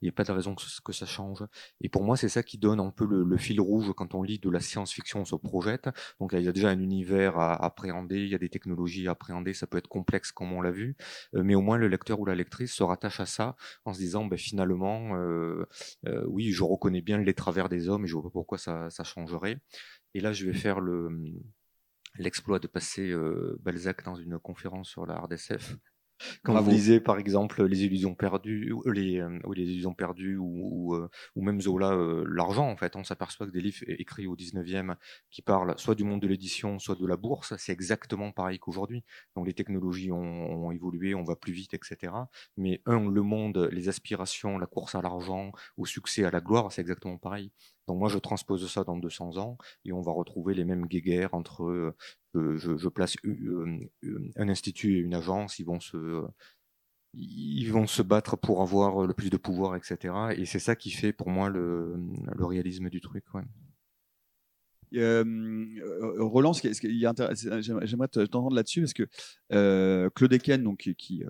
Il n'y a pas de raison que, ça change. Et pour moi, c'est ça qui donne un peu le, fil rouge quand on lit de la science-fiction, on se projette. Donc il y a déjà un univers à appréhender, il y a des technologies à appréhender, ça peut être complexe comme on l'a vu, euh, mais au moins le lecteur ou la lectrice se rattache à ça en se disant, ben, finalement, euh, oui, je reconnais bien les travers des hommes et je vois pas pourquoi ça, changerait. Et là, je vais faire le l'exploit de passer euh, Balzac dans une conférence sur la RDSF. Quand vous lisez par exemple les illusions perdues, les, euh, les illusions perdues ou, ou, euh, même Zola, l'argent en fait, on s'aperçoit que des livres écrits au 19e qui parlent soit du monde de l'édition, soit de la bourse, c'est exactement pareil qu'aujourd'hui. Donc les technologies ont, ont, évolué, on va plus vite, etc. Mais un, le monde, les aspirations, la course à l'argent, au succès, à la gloire, c'est exactement pareil. Moi, je transpose ça dans 200 ans et on va retrouver les mêmes guéguerres entre, euh, je, place euh, un institut et une agence, ils vont se, ils vont se battre pour avoir le plus de pouvoir, etc. Et c'est ça qui fait pour moi le, réalisme du truc. Euh, Roland, j'aimerais t'entendre là-dessus parce que Claude Eken, donc qui,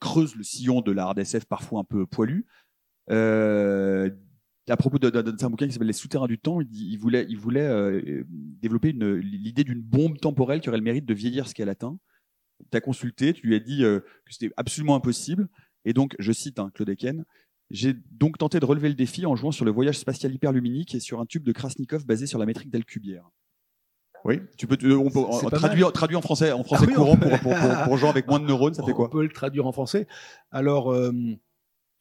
creuse le sillon de la RDSF parfois un peu poilu, à propos de, de, bouquin qui s'appelle Les souterrains du temps, il, voulait, il voulait euh, développer l'idée d'une bombe temporelle qui aurait le mérite de vieillir ce qu'elle atteint. Tu as consulté, tu lui as dit euh, que c'était absolument impossible. Et donc, je cite hein, Claude Eken, j'ai donc tenté de relever le défi en jouant sur le voyage spatial hyperluminique et sur un tube de Krasnikov basé sur la métrique d'Alcubierre. Oui, tu peux, on peut traduire, traduire en français, en français ah courant pour, pour, pour, gens avec moins de neurones, ça fait quoi? On peut le traduire en français. Alors, euh,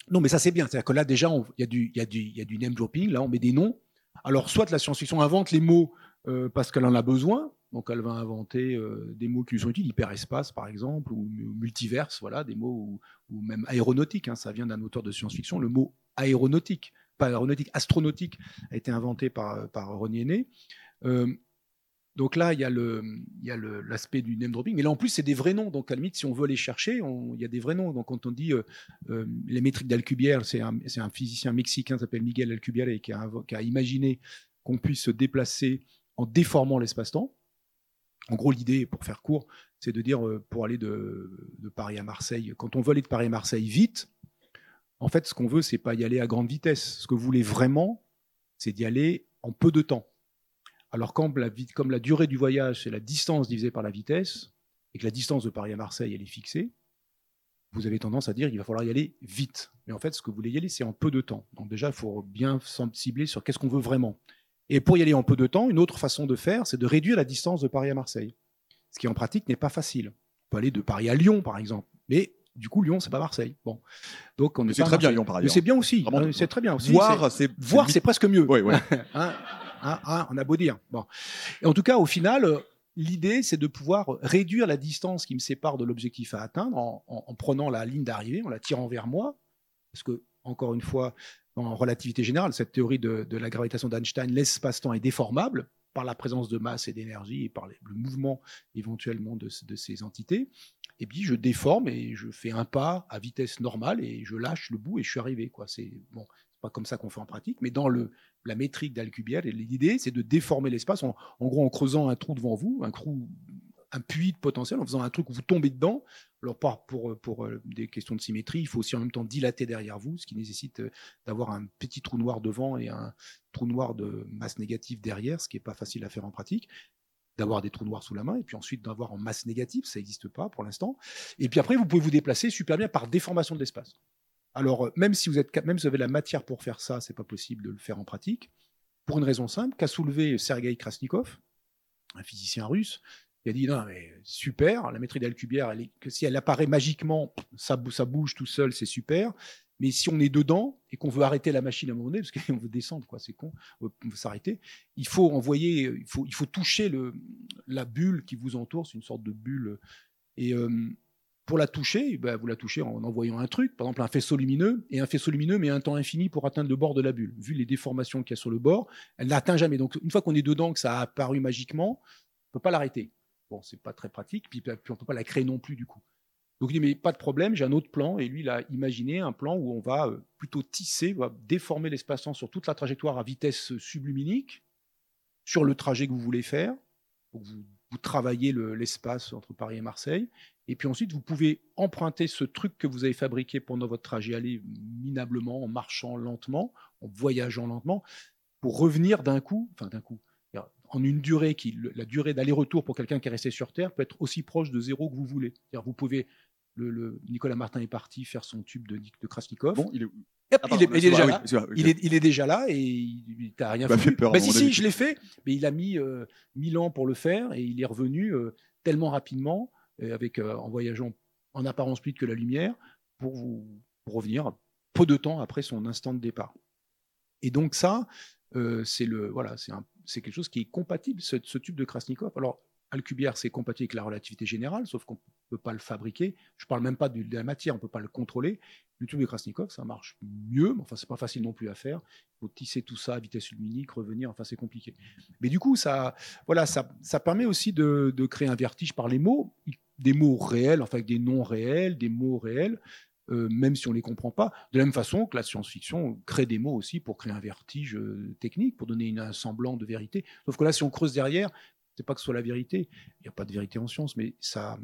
non, mais ça c'est bien. C'est-à-dire que là déjà, il y, a du, y, y a du name dropping. Là, on met des noms. Alors, soit la science-fiction invente les mots euh, parce qu'elle en a besoin. Donc, elle va inventer euh, des mots qui lui sont utiles, hyperespace par exemple, ou multiverse, voilà, des mots, ou, même aéronautique. Hein, ça vient d'un auteur de science-fiction. Le mot aéronautique, pas aéronautique, astronautique, a été inventé par, par Ronnie donc là, il y a l'aspect du name dropping. Mais là, en plus, c'est des vrais noms. Donc, à la limite, si on veut les chercher, il y a des vrais noms. Donc, quand on dit euh, euh, les métriques d'Alcubierre, c'est un, physicien mexicain qui s'appelle Miguel Alcubierre et qui a, imaginé qu'on puisse se déplacer en déformant l'espace-temps. En gros, l'idée, pour faire court, c'est de dire, euh, pour aller de, de, Paris à Marseille, quand on veut aller de Paris à Marseille vite, en fait, ce qu'on veut, c'est pas y aller à grande vitesse. Ce que vous voulez vraiment, c'est d'y aller en peu de temps. Alors comme la, comme la durée du voyage, c'est la distance divisée par la vitesse, et que la distance de Paris à Marseille, elle est fixée, vous avez tendance à dire qu'il va falloir y aller vite. Mais en fait, ce que vous voulez y aller, c'est en peu de temps. Donc déjà, il faut bien cibler sur qu'est-ce qu'on veut vraiment. Et pour y aller en peu de temps, une autre façon de faire, c'est de réduire la distance de Paris à Marseille. Ce qui en pratique n'est pas facile. On peut aller de Paris à Lyon, par exemple. Mais du coup, Lyon, c'est pas Marseille. Bon, donc on c'est très bien Lyon, par ailleurs. C'est bien aussi. C'est très bien aussi. Voir, c'est voir, c'est presque mieux. Oui, oui. hein Hein, hein, on a beau dire. Bon. en tout cas, au final, l'idée, c'est de pouvoir réduire la distance qui me sépare de l'objectif à atteindre en, prenant la ligne d'arrivée, en la tirant vers moi. Parce que, encore une fois, en relativité générale, cette théorie de, la gravitation d'Einstein, l'espace-temps est déformable par la présence de masse et d'énergie et par le mouvement éventuellement de, de, ces entités. Et puis je déforme et je fais un pas à vitesse normale et je lâche le bout et je suis arrivé. Quoi. C'est bon, pas comme ça qu'on fait en pratique, mais dans la métrique d'Alcubierre, l'idée, c'est de déformer l'espace, en, gros en creusant un trou devant vous, un puits de potentiel, en faisant un truc où vous tombez dedans. Alors, pas pour, pour euh, des questions de symétrie, il faut aussi en même temps dilater derrière vous, ce qui nécessite euh, d'avoir un petit trou noir devant et un trou noir de masse négative derrière, ce qui n'est pas facile à faire en pratique d'avoir des trous noirs sous la main, et puis ensuite d'avoir en masse négative, ça n'existe pas pour l'instant. Et puis après, vous pouvez vous déplacer super bien par déformation de l'espace. Alors, euh, même si vous êtes, même avez la matière pour faire ça, c'est pas possible de le faire en pratique, pour une raison simple qu'a soulevé Sergei Krasnikov, un physicien russe. Il a dit non mais super, la métrique d'Alcubierre, que si elle apparaît magiquement, ça, bouge tout seul, c'est super. Mais si on est dedans et qu'on veut arrêter la machine à un moment donné, parce qu'on veut descendre, c'est con, on veut s'arrêter, il faut envoyer, il faut, toucher la bulle qui vous entoure, c'est une sorte de bulle. Et euh, pour la toucher, bah, vous la touchez en envoyant un truc, par exemple un faisceau lumineux, et un faisceau lumineux met un temps infini pour atteindre le bord de la bulle. Vu les déformations qu'il y a sur le bord, elle n'atteint jamais. Donc une fois qu'on est dedans, que ça a apparu magiquement, on ne peut pas l'arrêter. Bon, c'est pas très pratique, puis, on peut pas la créer non plus du coup. Donc il dit mais pas de problème, j'ai un autre plan, et lui il a imaginé un plan où on va euh, plutôt tisser, va déformer l'espace-temps sur toute la trajectoire à vitesse subluminique, sur le trajet que vous voulez faire. Donc vous, vous travaillez l'espace entre Paris et Marseille, et puis ensuite, vous pouvez emprunter ce truc que vous avez fabriqué pendant votre trajet, aller minablement, en marchant lentement, en voyageant lentement, pour revenir d'un coup, enfin d'un coup, en une durée qui, la durée d'aller-retour pour quelqu'un qui est resté sur Terre peut être aussi proche de zéro que vous voulez. Vous pouvez, le, Nicolas Martin est parti faire son tube de, de Krasnikov. Bon, il est, il, est, déjà là. il, est, déjà là et il t'a rien fait. Peur, bah, si, si, je l'ai fait, mais il a mis euh, mille ans pour le faire et il est revenu euh, tellement rapidement avec, euh, en voyageant en apparence plus vite que la lumière, pour, vous, revenir peu de temps après son instant de départ. Et donc ça, euh, c'est le voilà, c'est quelque chose qui est compatible ce, ce tube de Krasnikov. Alors Alcubierre, c'est compatible avec la relativité générale, sauf qu'on ne peut pas le fabriquer. Je parle même pas de, la matière, on peut pas le contrôler. Le tube de Krasnikov, ça marche mieux, mais enfin, c'est pas facile non plus à faire. Il faut tisser tout ça à vitesse luminique, revenir, enfin, c'est compliqué. Mais du coup, ça, voilà, ça, ça permet aussi de, créer un vertige par les mots, des mots réels, enfin des noms réels, des mots réels, euh, même si on les comprend pas. De la même façon que la science-fiction crée des mots aussi pour créer un vertige euh, technique, pour donner une, un semblant de vérité. Sauf que là, si on creuse derrière, c'est pas que ce soit la vérité. Il n'y a pas de vérité en science, mais ça,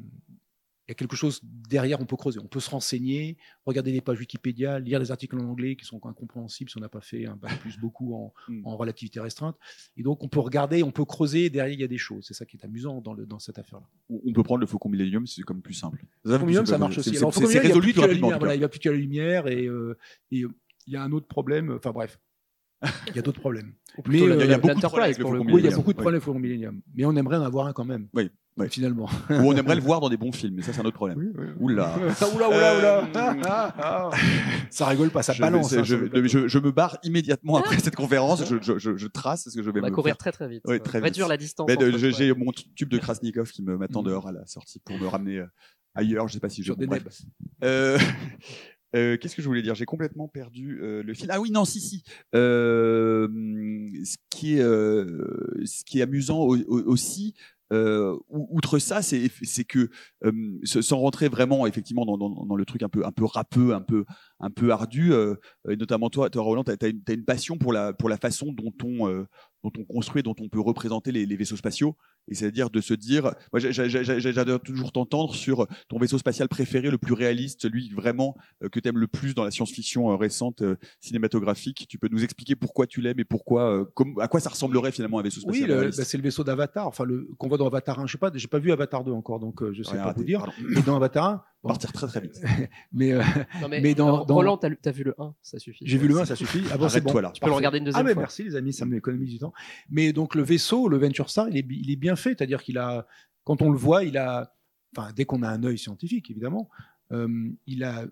il y a quelque chose derrière, on peut creuser, on peut se renseigner, regarder des pages Wikipédia, lire des articles en anglais qui sont incompréhensibles si on n'a pas fait un bac plus beaucoup en, hmm. en, relativité restreinte. Et donc, on peut regarder, on peut creuser, derrière, il y a des choses. C'est ça qui est amusant dans, le, dans cette affaire-là. On peut prendre le Faucon Millennium, c'est comme plus simple. Le Faucon ça marche aussi. C'est résolu plus rapidement. il va plus qu'à la lumière et, euh, et il y a un autre problème, enfin bref. Il y a d'autres problèmes. Mais il y a beaucoup de problèmes avec le Faucon Oui, il y a beaucoup de problèmes avec Faucon Millennium. Mais on aimerait en avoir un quand même. Oui. Finalement. Ou on aimerait le voir dans des bons films, mais ça c'est un autre problème. Oula. oula, oula, oula. ça rigole pas, ça je balance. Hein, je, je, je, me barre immédiatement après cette conférence. Je, trace ce que je vais on va courir très très vite. Réduire la distance. J'ai mon tube de Krasnikov qui m'attend mm. dehors à la sortie pour me ramener euh, ailleurs. Je sais pas si je. Bon, euh, euh, Qu'est-ce que je voulais dire? J'ai complètement perdu euh, le fil. Ah oui, non, si, si. Euh, ce, qui est, ce qui est amusant aussi, outre ça, c'est que sans rentrer vraiment effectivement dans, le truc un peu un peu râpeux, un peu un peu ardu, et notamment toi, toi Roland, tu as, une passion pour la pour la façon dont on dont on construit, dont on peut représenter les vaisseaux spatiaux. Et c'est-à-dire de se dire, moi j'adore toujours t'entendre sur ton vaisseau spatial préféré, le plus réaliste, celui vraiment euh, que tu aimes le plus dans la science-fiction euh, récente euh, cinématographique. Tu peux nous expliquer pourquoi tu l'aimes et pourquoi, à quoi ça ressemblerait finalement un vaisseau spatial Oui, bah, c'est le vaisseau d'Avatar, enfin le qu'on voit dans Avatar 1. Je sais pas, j'ai pas vu Avatar 2 encore, donc je sais pas vous dire. Mais dans Avatar 1, partir très très vite. mais, mais, dans, dans, Roland, t'as as vu le 1, ça suffit. J'ai vu le 1, ça suffit. Ah bon, c'est bon. Là. Tu peux le regarder une deuxième ah, mais fois. merci les amis, ça m'économise du temps. Mais donc le vaisseau, le Venture Star, il est, il est bien fait, c'est-à-dire qu'il a, quand on le voit, il a, enfin dès qu'on a un œil scientifique évidemment, euh,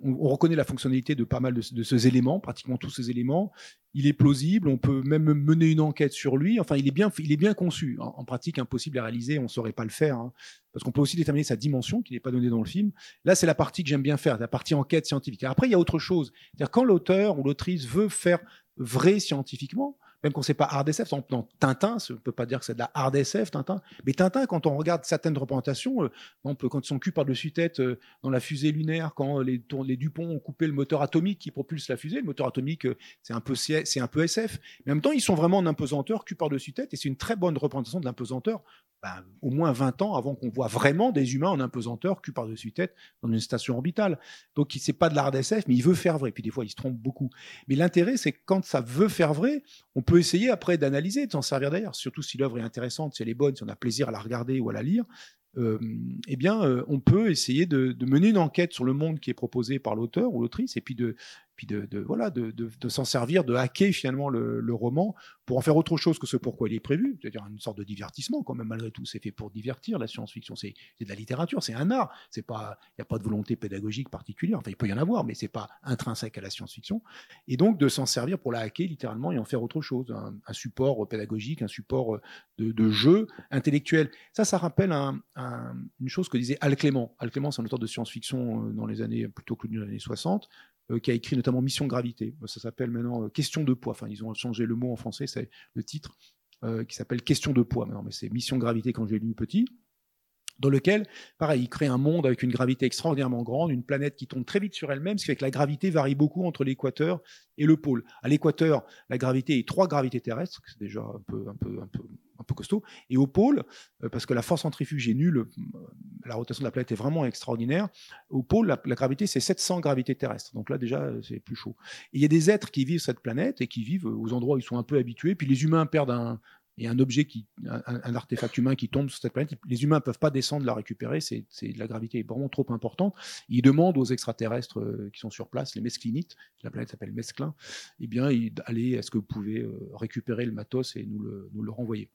on, on, reconnaît la fonctionnalité de pas mal de, ces éléments, pratiquement tous ces éléments. Il est plausible, on peut même mener une enquête sur lui. Enfin, il est bien, il est bien conçu. En, pratique, impossible à réaliser, on saurait pas le faire, hein, parce qu'on peut aussi déterminer sa dimension qui n'est pas donnée dans le film. Là, c'est la partie que j'aime bien faire, la partie enquête scientifique. après, il y a autre chose. C'est-à-dire quand l'auteur ou l'autrice veut faire vrai scientifiquement, même quand c'est pas hard SF, Tintin, on peut pas dire que c'est de la hard SF, Tintin, mais Tintin, quand on regarde certaines représentations, euh, exemple, quand ils sont cul par-dessus tête euh, dans la fusée lunaire, quand les, les, Dupont ont coupé le moteur atomique qui propulse la fusée, le moteur atomique, euh, c'est un peu SF, mais en même temps, ils sont vraiment en impesanteur, cul par-dessus tête, et c'est une très bonne représentation de l'impesanteur, ben, au moins 20 ans avant qu'on voit vraiment des humains en impesanteur, cul par-dessus tête, dans une station orbitale. Donc, c'est pas de la hard SF, mais il veut faire vrai. Puis des fois, il se trompe beaucoup. Mais l'intérêt, c'est que quand ça veut faire vrai, on peut essayer après d'analyser, de s'en servir d'ailleurs, surtout si l'œuvre est intéressante, si elle est bonne, si on a plaisir à la regarder ou à la lire. Euh, eh bien, euh, on peut essayer de, de, mener une enquête sur le monde qui est proposé par l'auteur ou l'autrice, et puis de, puis de, voilà, de, de s'en servir, de hacker finalement le, roman pour en faire autre chose que ce pourquoi il est prévu, c'est-à-dire une sorte de divertissement quand même malgré tout. C'est fait pour divertir la science-fiction, c'est de la littérature, c'est un art. C'est pas, il n'y a pas de volonté pédagogique particulière. Enfin, il peut y en avoir, mais c'est pas intrinsèque à la science-fiction. Et donc de s'en servir pour la hacker littéralement et en faire autre chose, un, support pédagogique, un support de, jeu intellectuel. Ça, ça rappelle un, un, une chose que disait Al Clément. Al Clément, c'est un auteur de science-fiction dans les années plutôt que dans les années 60 euh, qui a écrit notamment Mission Gravité. Ça s'appelle maintenant euh, Question de poids. Enfin, ils ont changé le mot en français, c'est le titre euh, qui s'appelle Question de poids mais c'est Mission Gravité quand j'ai lu petit dans lequel, pareil, il crée un monde avec une gravité extraordinairement grande, une planète qui tombe très vite sur elle-même, ce qui fait que la gravité varie beaucoup entre l'équateur et le pôle. À l'équateur, la gravité est trois gravités terrestres, c'est déjà un peu, un peu, un peu, un peu costaud, et au pôle, parce que la force centrifuge est nulle, la rotation de la planète est vraiment extraordinaire. Au pôle, la, gravité, c'est 700 gravités terrestres. Donc là, déjà, c'est plus chaud. Et il y a des êtres qui vivent sur cette planète et qui vivent aux endroits où ils sont un peu habitués. Puis les humains perdent un, et un objet qui, un, artefact humain qui tombe sur cette planète, les humains peuvent pas descendre la récupérer, c'est, la gravité est vraiment trop importante. Ils demandent aux extraterrestres euh, qui sont sur place, les mesclinites, la planète s'appelle Mesclin, eh bien, allez, est-ce que vous pouvez euh, récupérer le matos et nous le renvoyer?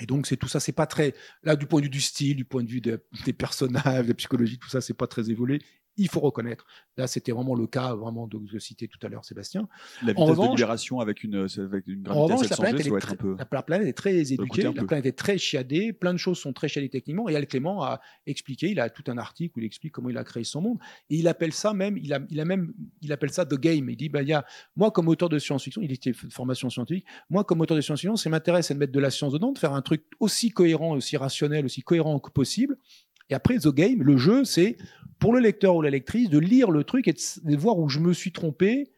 Et donc c'est tout ça, c'est pas très là du point de vue du style, du point de vue de, des personnages, de la psychologie, tout ça, c'est pas très évolué il faut reconnaître. Là, c'était vraiment le cas vraiment de cité tout à l'heure Sébastien. La vitesse revanche, de libération avec une, avec une gravité en revanche, la planète, doit être un peu... la planète est très éduquée, la planète est très chiadée, plein de choses sont très chiadées techniquement. Et Al Clément a expliqué, il a tout un article où il explique comment il a créé son monde. Et il appelle ça même, il a, il a même, il appelle ça the game. Il dit, bah, il y a, moi comme auteur de science-fiction, il était de formation scientifique, moi comme auteur de science-fiction, ce qui m'intéresse, c'est de mettre de la science dedans, de faire un truc aussi cohérent, aussi rationnel, aussi cohérent que possible. Et après, The Game, le jeu, c'est pour le lecteur ou la lectrice de lire le truc et de, voir où je me suis trompé,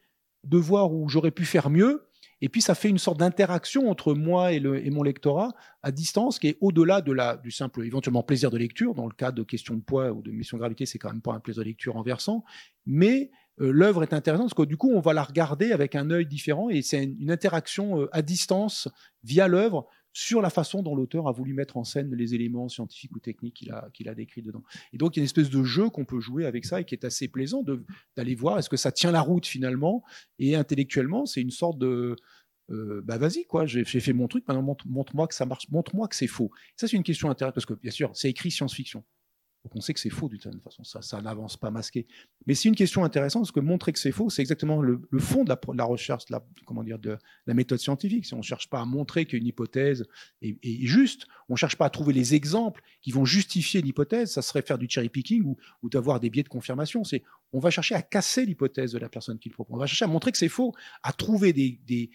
de voir où j'aurais pu faire mieux. Et puis ça fait une sorte d'interaction entre moi et, mon lectorat à distance qui est au-delà de la, du simple éventuellement plaisir de lecture. Dans le cas de questions de poids ou de mission de gravité, c'est quand même pas un plaisir de lecture en versant. Mais euh, l'œuvre est intéressante parce que du coup, on va la regarder avec un œil différent et c'est une, une, interaction euh, à distance via l'œuvre sur la façon dont l'auteur a voulu mettre en scène les éléments scientifiques ou techniques qu'il a, décrits dedans. Et donc, il y a une espèce de jeu qu'on peut jouer avec ça et qui est assez plaisant d'aller voir est-ce que ça tient la route finalement? Et intellectuellement, c'est une sorte de. euh, bah vas-y quoi, j'ai fait mon truc, maintenant montre-moi que ça marche, montre-moi que c'est faux. Ça c'est une question intéressante parce que bien sûr c'est écrit science-fiction. Donc on sait que c'est faux d'une certaine façon, ça, n'avance pas masqué. Mais c'est une question intéressante parce que montrer que c'est faux, c'est exactement le, fond de la, recherche, de la, méthode scientifique. Si on ne cherche pas à montrer qu'une hypothèse est, juste, on ne cherche pas à trouver les exemples qui vont justifier l'hypothèse, ça serait faire du cherry picking ou, d'avoir des biais de confirmation. On va chercher à casser l'hypothèse de la personne qui le propose. On va chercher à montrer que c'est faux, à trouver des,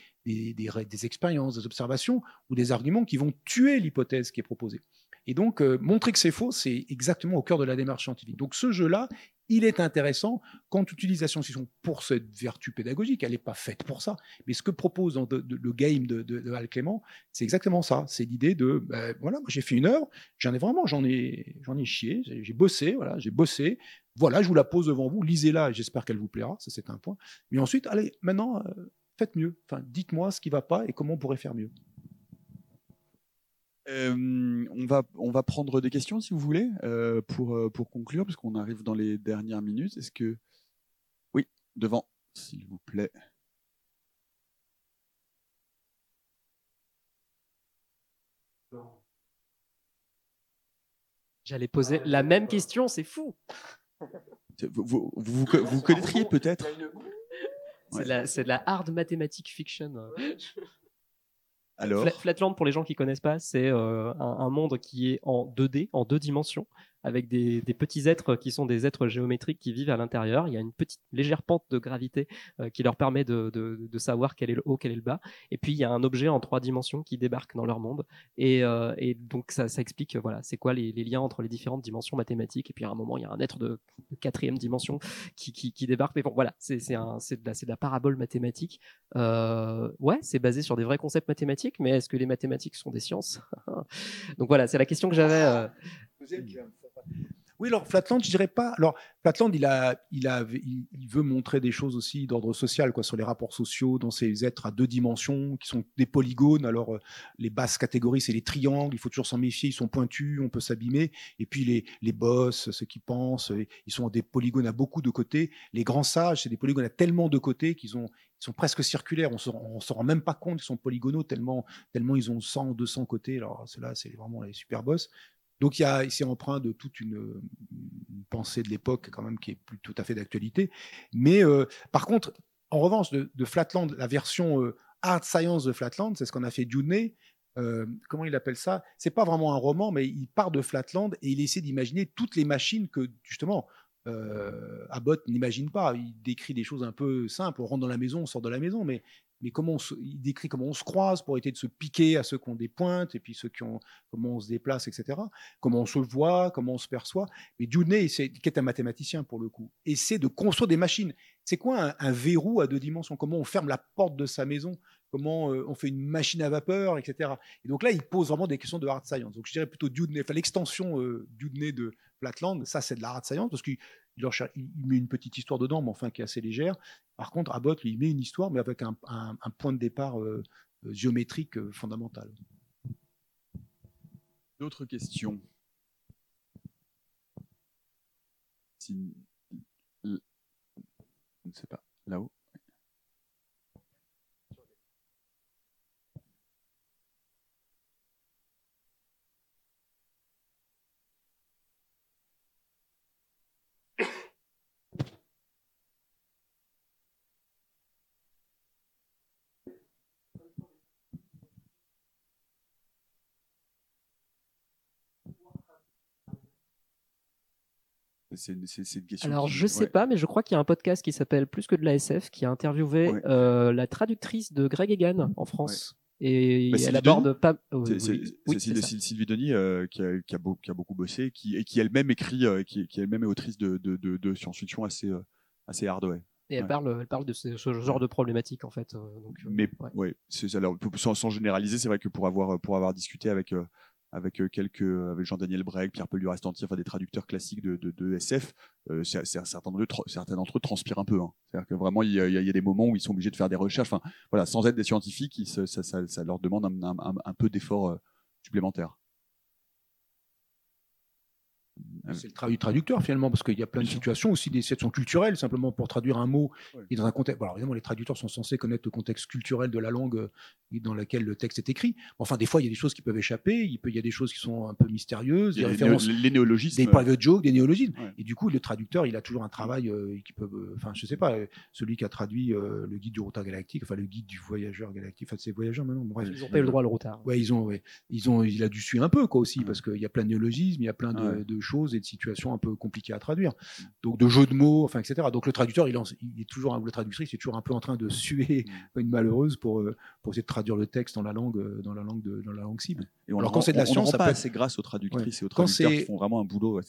expériences, des observations ou des arguments qui vont tuer l'hypothèse qui est proposée. Et donc, euh, montrer que c'est faux, c'est exactement au cœur de la démarche scientifique. Donc, ce jeu-là, il est intéressant quand utilises la science-fiction pour cette vertu pédagogique. Elle n'est pas faite pour ça. Mais ce que propose le game de, de, Val Clément, c'est exactement ça. C'est l'idée de, ben, voilà, j'ai fait une heure, j'en ai vraiment, j'en ai, j'en ai chié, j'ai bossé, voilà, j'ai bossé. Voilà, je vous la pose devant vous, lisez-la j'espère qu'elle vous plaira. Ça, c'est un point. Mais ensuite, allez, maintenant, euh, faites mieux. Enfin, dites-moi ce qui va pas et comment on pourrait faire mieux. Euh, on, va, on va prendre des questions si vous voulez euh, pour, euh, pour conclure, parce qu'on arrive dans les dernières minutes. Est-ce que. Oui, devant, s'il vous plaît. J'allais poser la même question, c'est fou. Vous, vous, vous, connaîtriez peut-être C'est de la hard mathematic fiction. Flatland, pour les gens qui connaissent pas, c'est euh, un, monde qui est en 2D, en deux dimensions, avec des, petits êtres qui sont des êtres géométriques qui vivent à l'intérieur. Il y a une petite légère pente de gravité euh, qui leur permet de, savoir quel est le haut, quel est le bas. Et puis il y a un objet en trois dimensions qui débarque dans leur monde. Et, euh, donc ça, explique voilà, c'est quoi les, liens entre les différentes dimensions mathématiques. Et puis à un moment, il y a un être de, quatrième dimension qui, débarque. Mais bon, voilà, c'est de, de, la parabole mathématique. Euh, ouais, c'est basé sur des vrais concepts mathématiques, mais est-ce que les mathématiques sont des sciences? Donc voilà, c'est la question que j'avais. Oui, alors Flatland, je dirais pas. Alors Flatland, il a, il a, il, veut montrer des choses aussi d'ordre social, quoi, sur les rapports sociaux dans ces êtres à deux dimensions qui sont des polygones. Alors euh, les basses catégories, c'est les triangles. Il faut toujours s'en méfier. Ils sont pointus, on peut s'abîmer. Et puis les, les boss, ceux qui pensent, ils sont des polygones à beaucoup de côtés. Les grands sages, c'est des polygones à tellement de côtés qu'ils ont, ils sont presque circulaires. On ne se rend même pas compte qu'ils sont polygonaux tellement, tellement ils ont 100 200 côtés. Alors ceux-là, c'est vraiment les super boss. Donc il ici emprunt de toute une, pensée de l'époque quand même qui est plus tout à fait d'actualité. Mais euh, par contre, en revanche, de, Flatland, la version euh, hard science de Flatland, c'est ce qu'on a fait Dune. Euh, comment il appelle ça? C'est pas vraiment un roman, mais il part de Flatland et il essaie d'imaginer toutes les machines que justement Abbott n'imagine pas. Il décrit des choses un peu simples. On rentre dans la maison, on sort de la maison, mais mais comment il décrit comment on se croise pour éviter de se piquer à ceux qui ont des pointes et puis ceux qui ont comment on se déplace, etc. Comment on se voit, comment on se perçoit. Mais Dewey, c'est qui est un mathématicien pour le coup, essaie de construire des machines. C'est quoi un, verrou à deux dimensions? Comment on ferme la porte de sa maison? Comment euh, on fait une machine à vapeur, etc. Et donc là, il pose vraiment des questions de hard science. Donc je dirais plutôt Dewey, enfin l'extension euh, de Flatland, ça c'est de la hard science parce qu'il il, met une petite histoire dedans, mais enfin qui est assez légère. Par contre, Abbott, il met une histoire, mais avec un, point de départ euh, euh, géométrique fondamental. D'autres questions? Je ne sais pas. Là-haut? C'est une, question. Alors, je sais pas, mais je crois qu'il y a un podcast qui s'appelle Plus que de la SF qui a interviewé euh, la traductrice de Greg Egan en France. Et bah, elle aborde pas. c'est Sylvie Denis euh, qui, a, qui, a qui, a, beaucoup bossé qui, et qui elle-même écrit, euh, qui, qui elle-même est autrice de, de, de, science-fiction assez, assez hard. Ouais. Et elle, parle, elle parle de ce, genre de problématique en fait. Donc, mais ouais, alors, sans, sans, généraliser, c'est vrai que pour avoir, pour avoir discuté avec avec euh, quelques euh, avec Jean-Daniel Breg, Pierre Paul Durastanti, enfin des traducteurs classiques de, de, SF, euh, certains d'entre eux transpirent un peu. Hein. C'est-à-dire que vraiment il y, a, des moments où ils sont obligés de faire des recherches. Enfin voilà, sans être des scientifiques, ça, ça, leur demande un, peu d'effort supplémentaire. C'est le travail du traducteur finalement, parce qu'il y a plein de situations, aussi des situations culturelles, simplement pour traduire un mot et dans un contexte. alors évidemment, les traducteurs sont censés connaître le contexte culturel de la langue euh, dans laquelle le texte est écrit. Enfin, des fois, il y a des choses qui peuvent échapper, il, peut, il y a des choses qui sont un peu mystérieuses, des références, les néologismes, des private jokes, des néologismes. Et du coup, le traducteur, il a toujours un travail euh, qui peut, euh, enfin, je sais pas, celui qui a traduit le guide du routard galactique, enfin le guide du voyageur galactique, enfin c'est voyageurs maintenant. Bref. Ils ont pas eu le droit le routard. Ouais, ils ont, ouais. ils ont, il a dû suivre un peu quoi aussi, parce qu'il y a plein de néologismes, il y a plein de, de choses et de situations un peu compliquées à traduire. Donc de jeux de mots, enfin etc. Donc le traducteur, il, il est toujours, le traductrice, est toujours un peu en train de suer mm. une malheureuse pour, euh, pour essayer de traduire le texte dans la langue, euh, dans la langue, de, dans la langue cible. Et Alors quand c'est de la science, ça peut assez grâce aux traductrices et aux traducteurs qui font vraiment un boulot.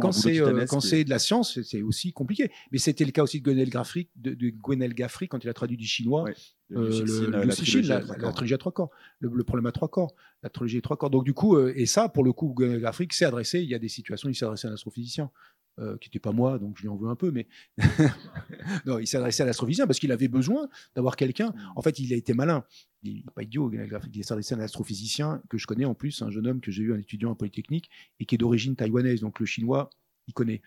quand c'est euh, quand c'est de la science, c'est aussi compliqué. Mais c'était le cas aussi de Gwenel Gaffry, de, de Gwenel Gaffry quand il a traduit du chinois. le, la, trilogie à trois corps, le, problème à trois corps, la trilogie à trois corps. Donc du coup, et ça, pour le coup, Gwenel Gaffry s'est adressé. Il y a des situations, il s'est adressé à un astrophysicien. Euh, qui n'était pas moi, donc je lui en veux un peu, mais non, il adressé à l'astrophysicien parce qu'il avait besoin d'avoir quelqu'un. Mm. En fait, il a été malin. Il n'est pas idiot, il s'est adressé à un astrophysicien que je connais en plus, un jeune homme que j'ai eu, un étudiant en Polytechnique, et qui est d'origine taïwanaise, donc le chinois, il connaît.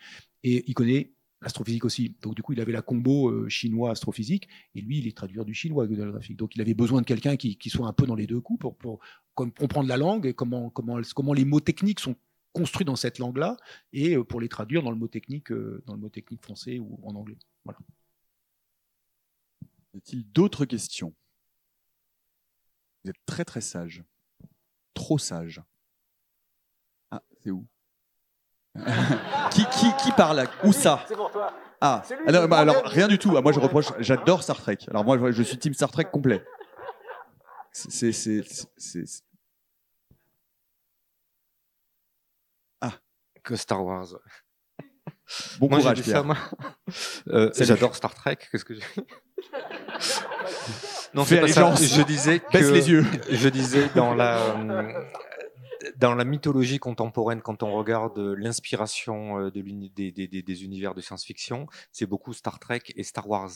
Et il connaît l'astrophysique aussi. Donc du coup, il avait la combo euh, chinois-astrophysique, et lui, il est traducteur du chinois graphique. Donc il avait besoin de quelqu'un qui, qui, soit un peu dans les deux coups pour, pour, comprendre la langue et comment, comment, comment les mots techniques sont construit dans cette langue-là et euh, pour les traduire dans le mot technique, euh, dans le mot technique français ou en anglais. Voilà. Y a-t-il d'autres questions? Vous êtes très très sage, trop sage. Ah, c'est où? Qui, qui, qui parle Où ça? C'est pour toi. Ah, alors, bah, alors, rien du tout. Ah, moi, je reproche. J'adore Star Trek. Alors moi, je suis team Star Trek complet. C'est que Star Wars. Bon moi, courage. Euh, J'adore Star Trek. Qu'est-ce que j'ai Non, c'est pas ça. Je disais que les yeux. Je disais dans la dans la mythologie contemporaine, quand on regarde l'inspiration euh, de des, des, des, univers de science-fiction, c'est beaucoup Star Trek et Star Wars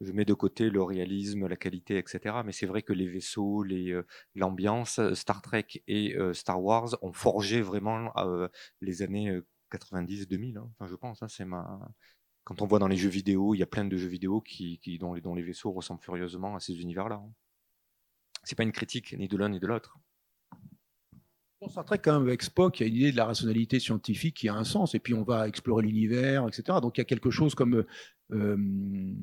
je mets de côté le réalisme, la qualité, etc. Mais c'est vrai que les vaisseaux, euh, l'ambiance, Star Trek et euh, Star Wars ont forgé vraiment euh, les années 90-2000. Hein. Enfin, je pense, hein, c'est ma. Quand on voit dans les jeux vidéo, il y a plein de jeux vidéo qui, dont, les, dont, les, vaisseaux ressemblent furieusement à ces univers-là. Hein. C'est pas une critique ni de l'un ni de l'autre. Trek, quand même, avec Spock, il y a une idée de la rationalité scientifique qui a un sens, et puis on va explorer l'univers, etc. Donc il y a quelque chose comme euh, une,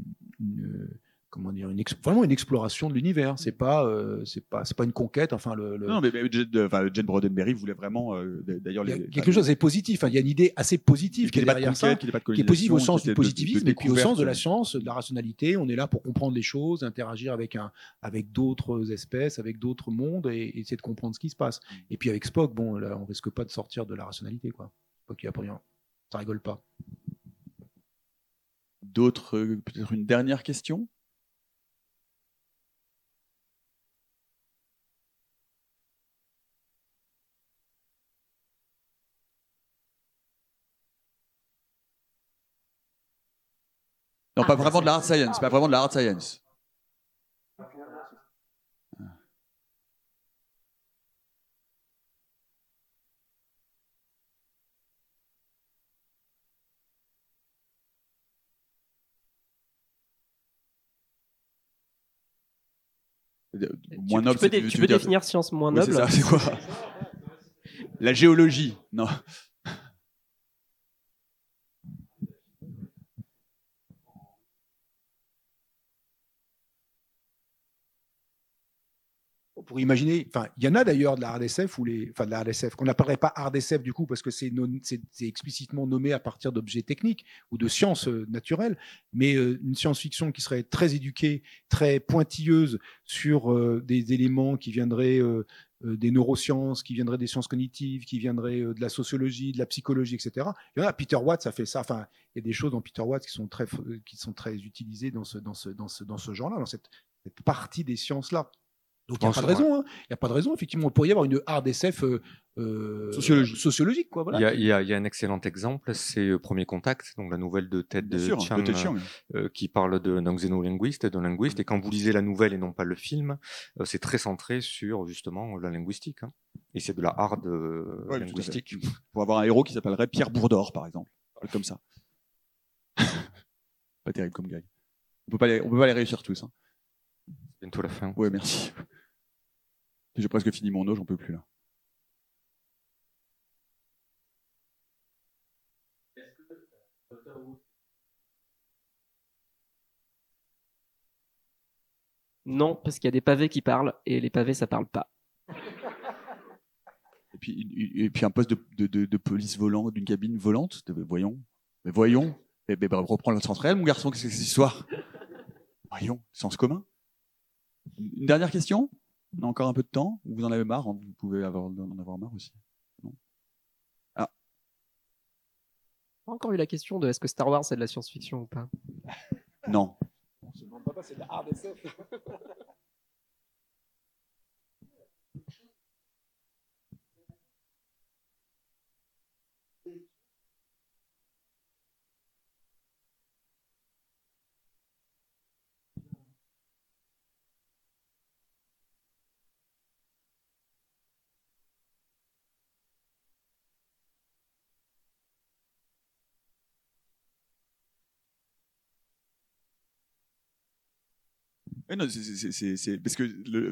comment dire, une vraiment une exploration de l'univers. C'est pas, euh, c'est pas, c'est pas une conquête. Enfin, le, non, mais, mais Jane Brodenberry voulait vraiment, euh, d'ailleurs, quelque chose est positif. Hein. Il y a une idée assez positive qui est derrière ça, qui est positive au sens du positivisme, et puis au sens de la science, de la rationalité. On est là pour comprendre les choses, interagir avec un, avec d'autres espèces, avec d'autres mondes, et, essayer de comprendre ce qui se passe. Mm. Et puis avec Spock, bon, là, on risque pas de sortir de la rationalité, quoi. Spock, il a rien. Ça rigole pas. D'autres, peut-être une dernière question? Non, pas vraiment de la hard science, pas vraiment de la hard science. Moins noble, tu, peux, tu peux définir science moins noble. c'est quoi? La géologie, non. Pour imaginer, enfin, il y en a d'ailleurs de la RDSF ou les, enfin de la RDSF qu'on n'appellerait pas RDSF du coup parce que c'est explicitement nommé à partir d'objets techniques ou de sciences euh, naturelles, mais euh, une science-fiction qui serait très éduquée, très pointilleuse sur euh, des éléments qui viendraient des neurosciences, qui viendraient des sciences cognitives, qui viendraient de la sociologie, de la psychologie, etc. Il y en a. Peter Watts a fait ça. Enfin, il y a des choses dans Peter Watts qui sont très, qui sont très utilisées dans ce, dans ce, dans ce, dans ce genre-là, dans cette, cette partie des sciences-là. Donc il n'y a pas de raison. Hein. Il a pas de raison. Effectivement, il pourrait y avoir une hard SF euh, euh sociologique. quoi, voilà. il, y a, il, y a, un excellent exemple, c'est euh, Premier Contact, donc la nouvelle de Ted de Chiang, euh, qui parle d'un xénolinguiste, d'un linguiste. Et quand vous lisez la nouvelle et non pas le film, c'est très centré sur justement la linguistique. Hein. Et c'est de la hard linguistique. Pour avoir un héros qui s'appellerait Pierre Bourdor, par exemple. Comme ça. pas terrible comme gag. On peut pas les, on peut pas les réussir tous. Hein. C'est bientôt la fin. Ouais, merci. J'ai presque fini mon eau, j'en peux plus là. Non, parce qu'il y a des pavés qui parlent et les pavés ça parle pas. Et puis, et puis un poste de, de, de, police volant, d'une cabine volante. Voyons, mais voyons. Eh ben, reprends le centre réel, mon garçon. Qu'est-ce que c'est cette histoire? Voyons, sens commun. Une dernière question? On a encore un peu de temps Vous en avez marre hein, Vous pouvez avoir, en avoir marre aussi. Non? Ah. Encore eu la question de est-ce que Star Wars c'est de la science-fiction ou pas? Non. On se demande pas, c'est de la hard SF. Non, c'est parce que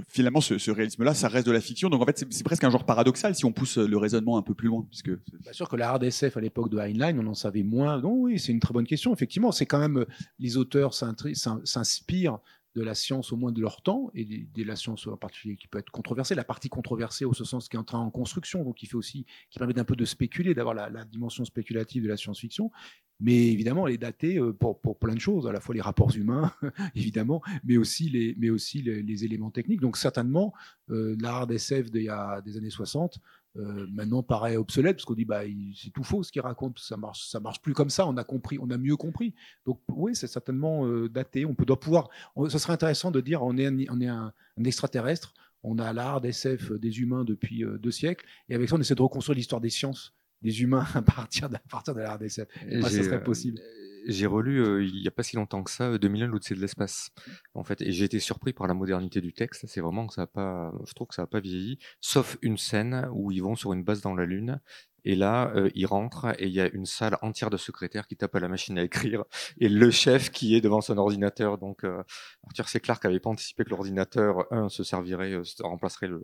finalement ce, réalisme-là, ça reste de la fiction. Donc en fait, c'est presque un genre paradoxal si on pousse le raisonnement un peu plus loin. Puisque Bien sûr que la hard SF à l'époque de Heinlein, on en savait moins. Non, oui, c'est une très bonne question. Effectivement, c'est quand même les auteurs s'inspirent de la science au moins de leur temps et de, la science en particulier qui peut être controversée. La partie controversée au sens qui est en train en construction, donc qui fait aussi, qui permet d'un peu de spéculer, d'avoir la, dimension spéculative de la science-fiction. Mais évidemment, elle est datée euh, pour, pour, plein de choses, à la fois les rapports humains, évidemment, mais aussi les, mais aussi les, éléments techniques. Donc certainement, euh, l'art SF des années 60 euh, maintenant paraît obsolète parce qu'on dit bah c'est tout faux ce qu'il raconte, ça marche, ça marche plus comme ça. On a compris, on a mieux compris. Donc oui, c'est certainement euh, daté. On doit pouvoir. ce serait intéressant de dire on est un, on est un, extraterrestre. On a l'art d'SF des humains depuis deux siècles, et avec ça, on essaie de reconstruire l'histoire des sciences des humains à partir de, à partir de l'art des ça serait euh, possible. J'ai relu euh, il n'y a pas si longtemps que ça 2001 l'Odyssée de l'espace en fait. Et j'ai été surpris par la modernité du texte. C'est vraiment que ça a pas je trouve que ça a pas vieilli sauf une scène où ils vont sur une base dans la lune et là, euh, il rentre et il y a une salle entière de secrétaires qui tapent à la machine à écrire et le chef qui est devant son ordinateur. Donc, euh, Arthur C. Clarke n'avait pas anticipé que l'ordinateur, un, se servirait, euh, remplacerait le,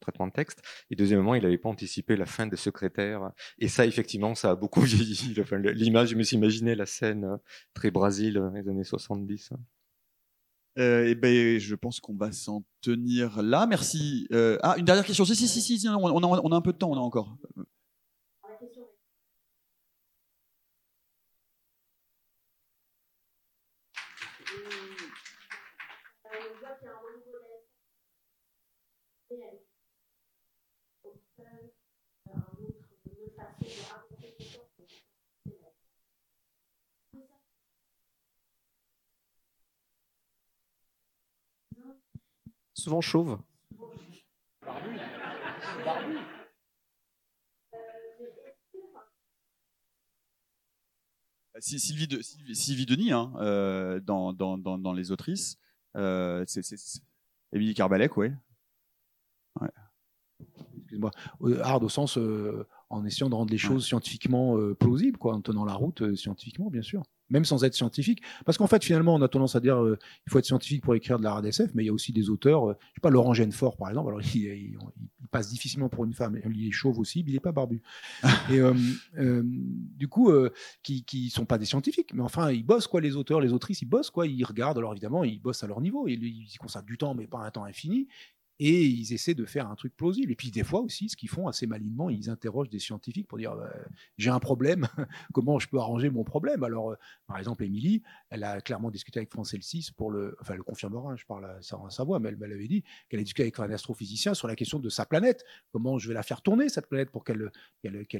traitement de texte. Et deuxièmement, il n'avait pas anticipé la fin des secrétaires. Et ça, effectivement, ça a beaucoup vieilli. L'image, je me suis imaginé la scène euh, très Brésil les années 70. Euh, et ben, je pense qu'on va s'en tenir là. Merci. Ah, une dernière question. Si, si, si, si, on a un peu de temps, on a encore. Souvent chauve. Sylvie, de, Sylvie, Denis, hein, euh, dans, dans, dans, Les Autrices, euh, c'est Émilie Carbalec, oui. Ouais. Excuse-moi. Euh, hard au sens en essayant de rendre les choses scientifiquement plausibles, quoi, en tenant la route scientifiquement, bien sûr même sans être scientifique. Parce qu'en fait, finalement, on a tendance à dire euh, il faut être scientifique pour écrire de la RDSF, mais il y a aussi des auteurs, euh, je sais pas, Laurent Genefort, par exemple, alors il, passe difficilement pour une femme, il est chauve aussi, mais il n'est pas barbu. Et euh, du coup, qui, qui sont pas des scientifiques, mais enfin, ils bossent, quoi, les auteurs, les autrices, ils bossent, quoi, ils regardent, alors évidemment, ils bossent à leur niveau, ils, ils consacrent du temps, mais pas un temps infini, et ils essaient de faire un truc plausible. Et puis des fois aussi, ce qu'ils font assez malinement, ils interrogent des scientifiques pour dire euh, j'ai un problème, comment je peux arranger mon problème? Alors, euh, par exemple, Émilie, elle a clairement discuté avec Francel 6 pour le, enfin, elle le confirmera, je parle à sa, voix, mais elle m'avait dit qu'elle a discuté avec un astrophysicien sur la question de sa planète, comment je vais la faire tourner cette planète pour qu'elle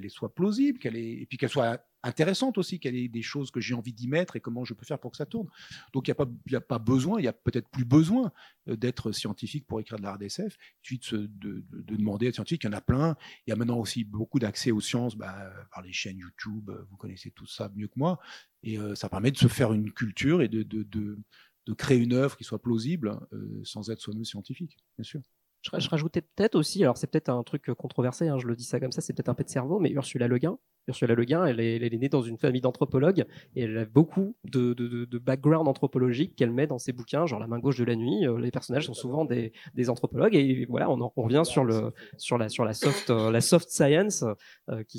soit plausible, et puis qu'elle soit intéressante aussi, quelles sont des choses que j'ai envie d'y mettre et comment je peux faire pour que ça tourne. Donc il n'y a, pas, a pas besoin, il y a peut-être plus besoin euh, d'être scientifique pour écrire de la RDSF, suite de, de, de, demander à être scientifique, il y en a plein. Il y a maintenant aussi beaucoup d'accès aux sciences bah, par les chaînes YouTube, vous connaissez tout ça mieux que moi, et euh, ça permet de se faire une culture et de, de créer une œuvre qui soit plausible euh, sans être soi-même scientifique, bien sûr. Je, rajoutais peut-être aussi, alors c'est peut-être un truc controversé, hein, je le dis ça comme ça, c'est peut-être un peu de cerveau, mais Ursula Le Guin, Ursula Le Guin, elle est, née dans une famille d'anthropologues et elle a beaucoup de, de, de background anthropologique qu'elle met dans ses bouquins, genre La main gauche de la nuit. Euh, les personnages sont souvent des, anthropologues et voilà, on, revient sur la soft euh, science euh, qui,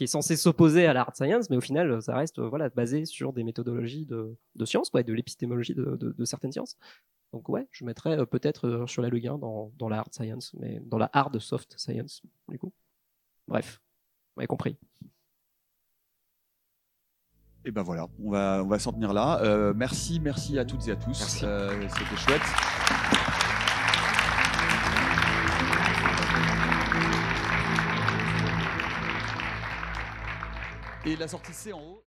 est censée s'opposer à la hard science, mais au final, ça reste voilà basé sur des méthodologies de, de science, quoi, de l'épistémologie de, de, de certaines sciences. Donc ouais, je mettrais euh, peut-être euh, sur la Le Guin dans, dans la hard science, mais dans la hard soft science, du coup. Bref, vous avez compris. Et ben voilà, on va, on va s'en tenir là. Euh, merci, merci à toutes et à tous. C'était chouette. Et la sortie C en haut.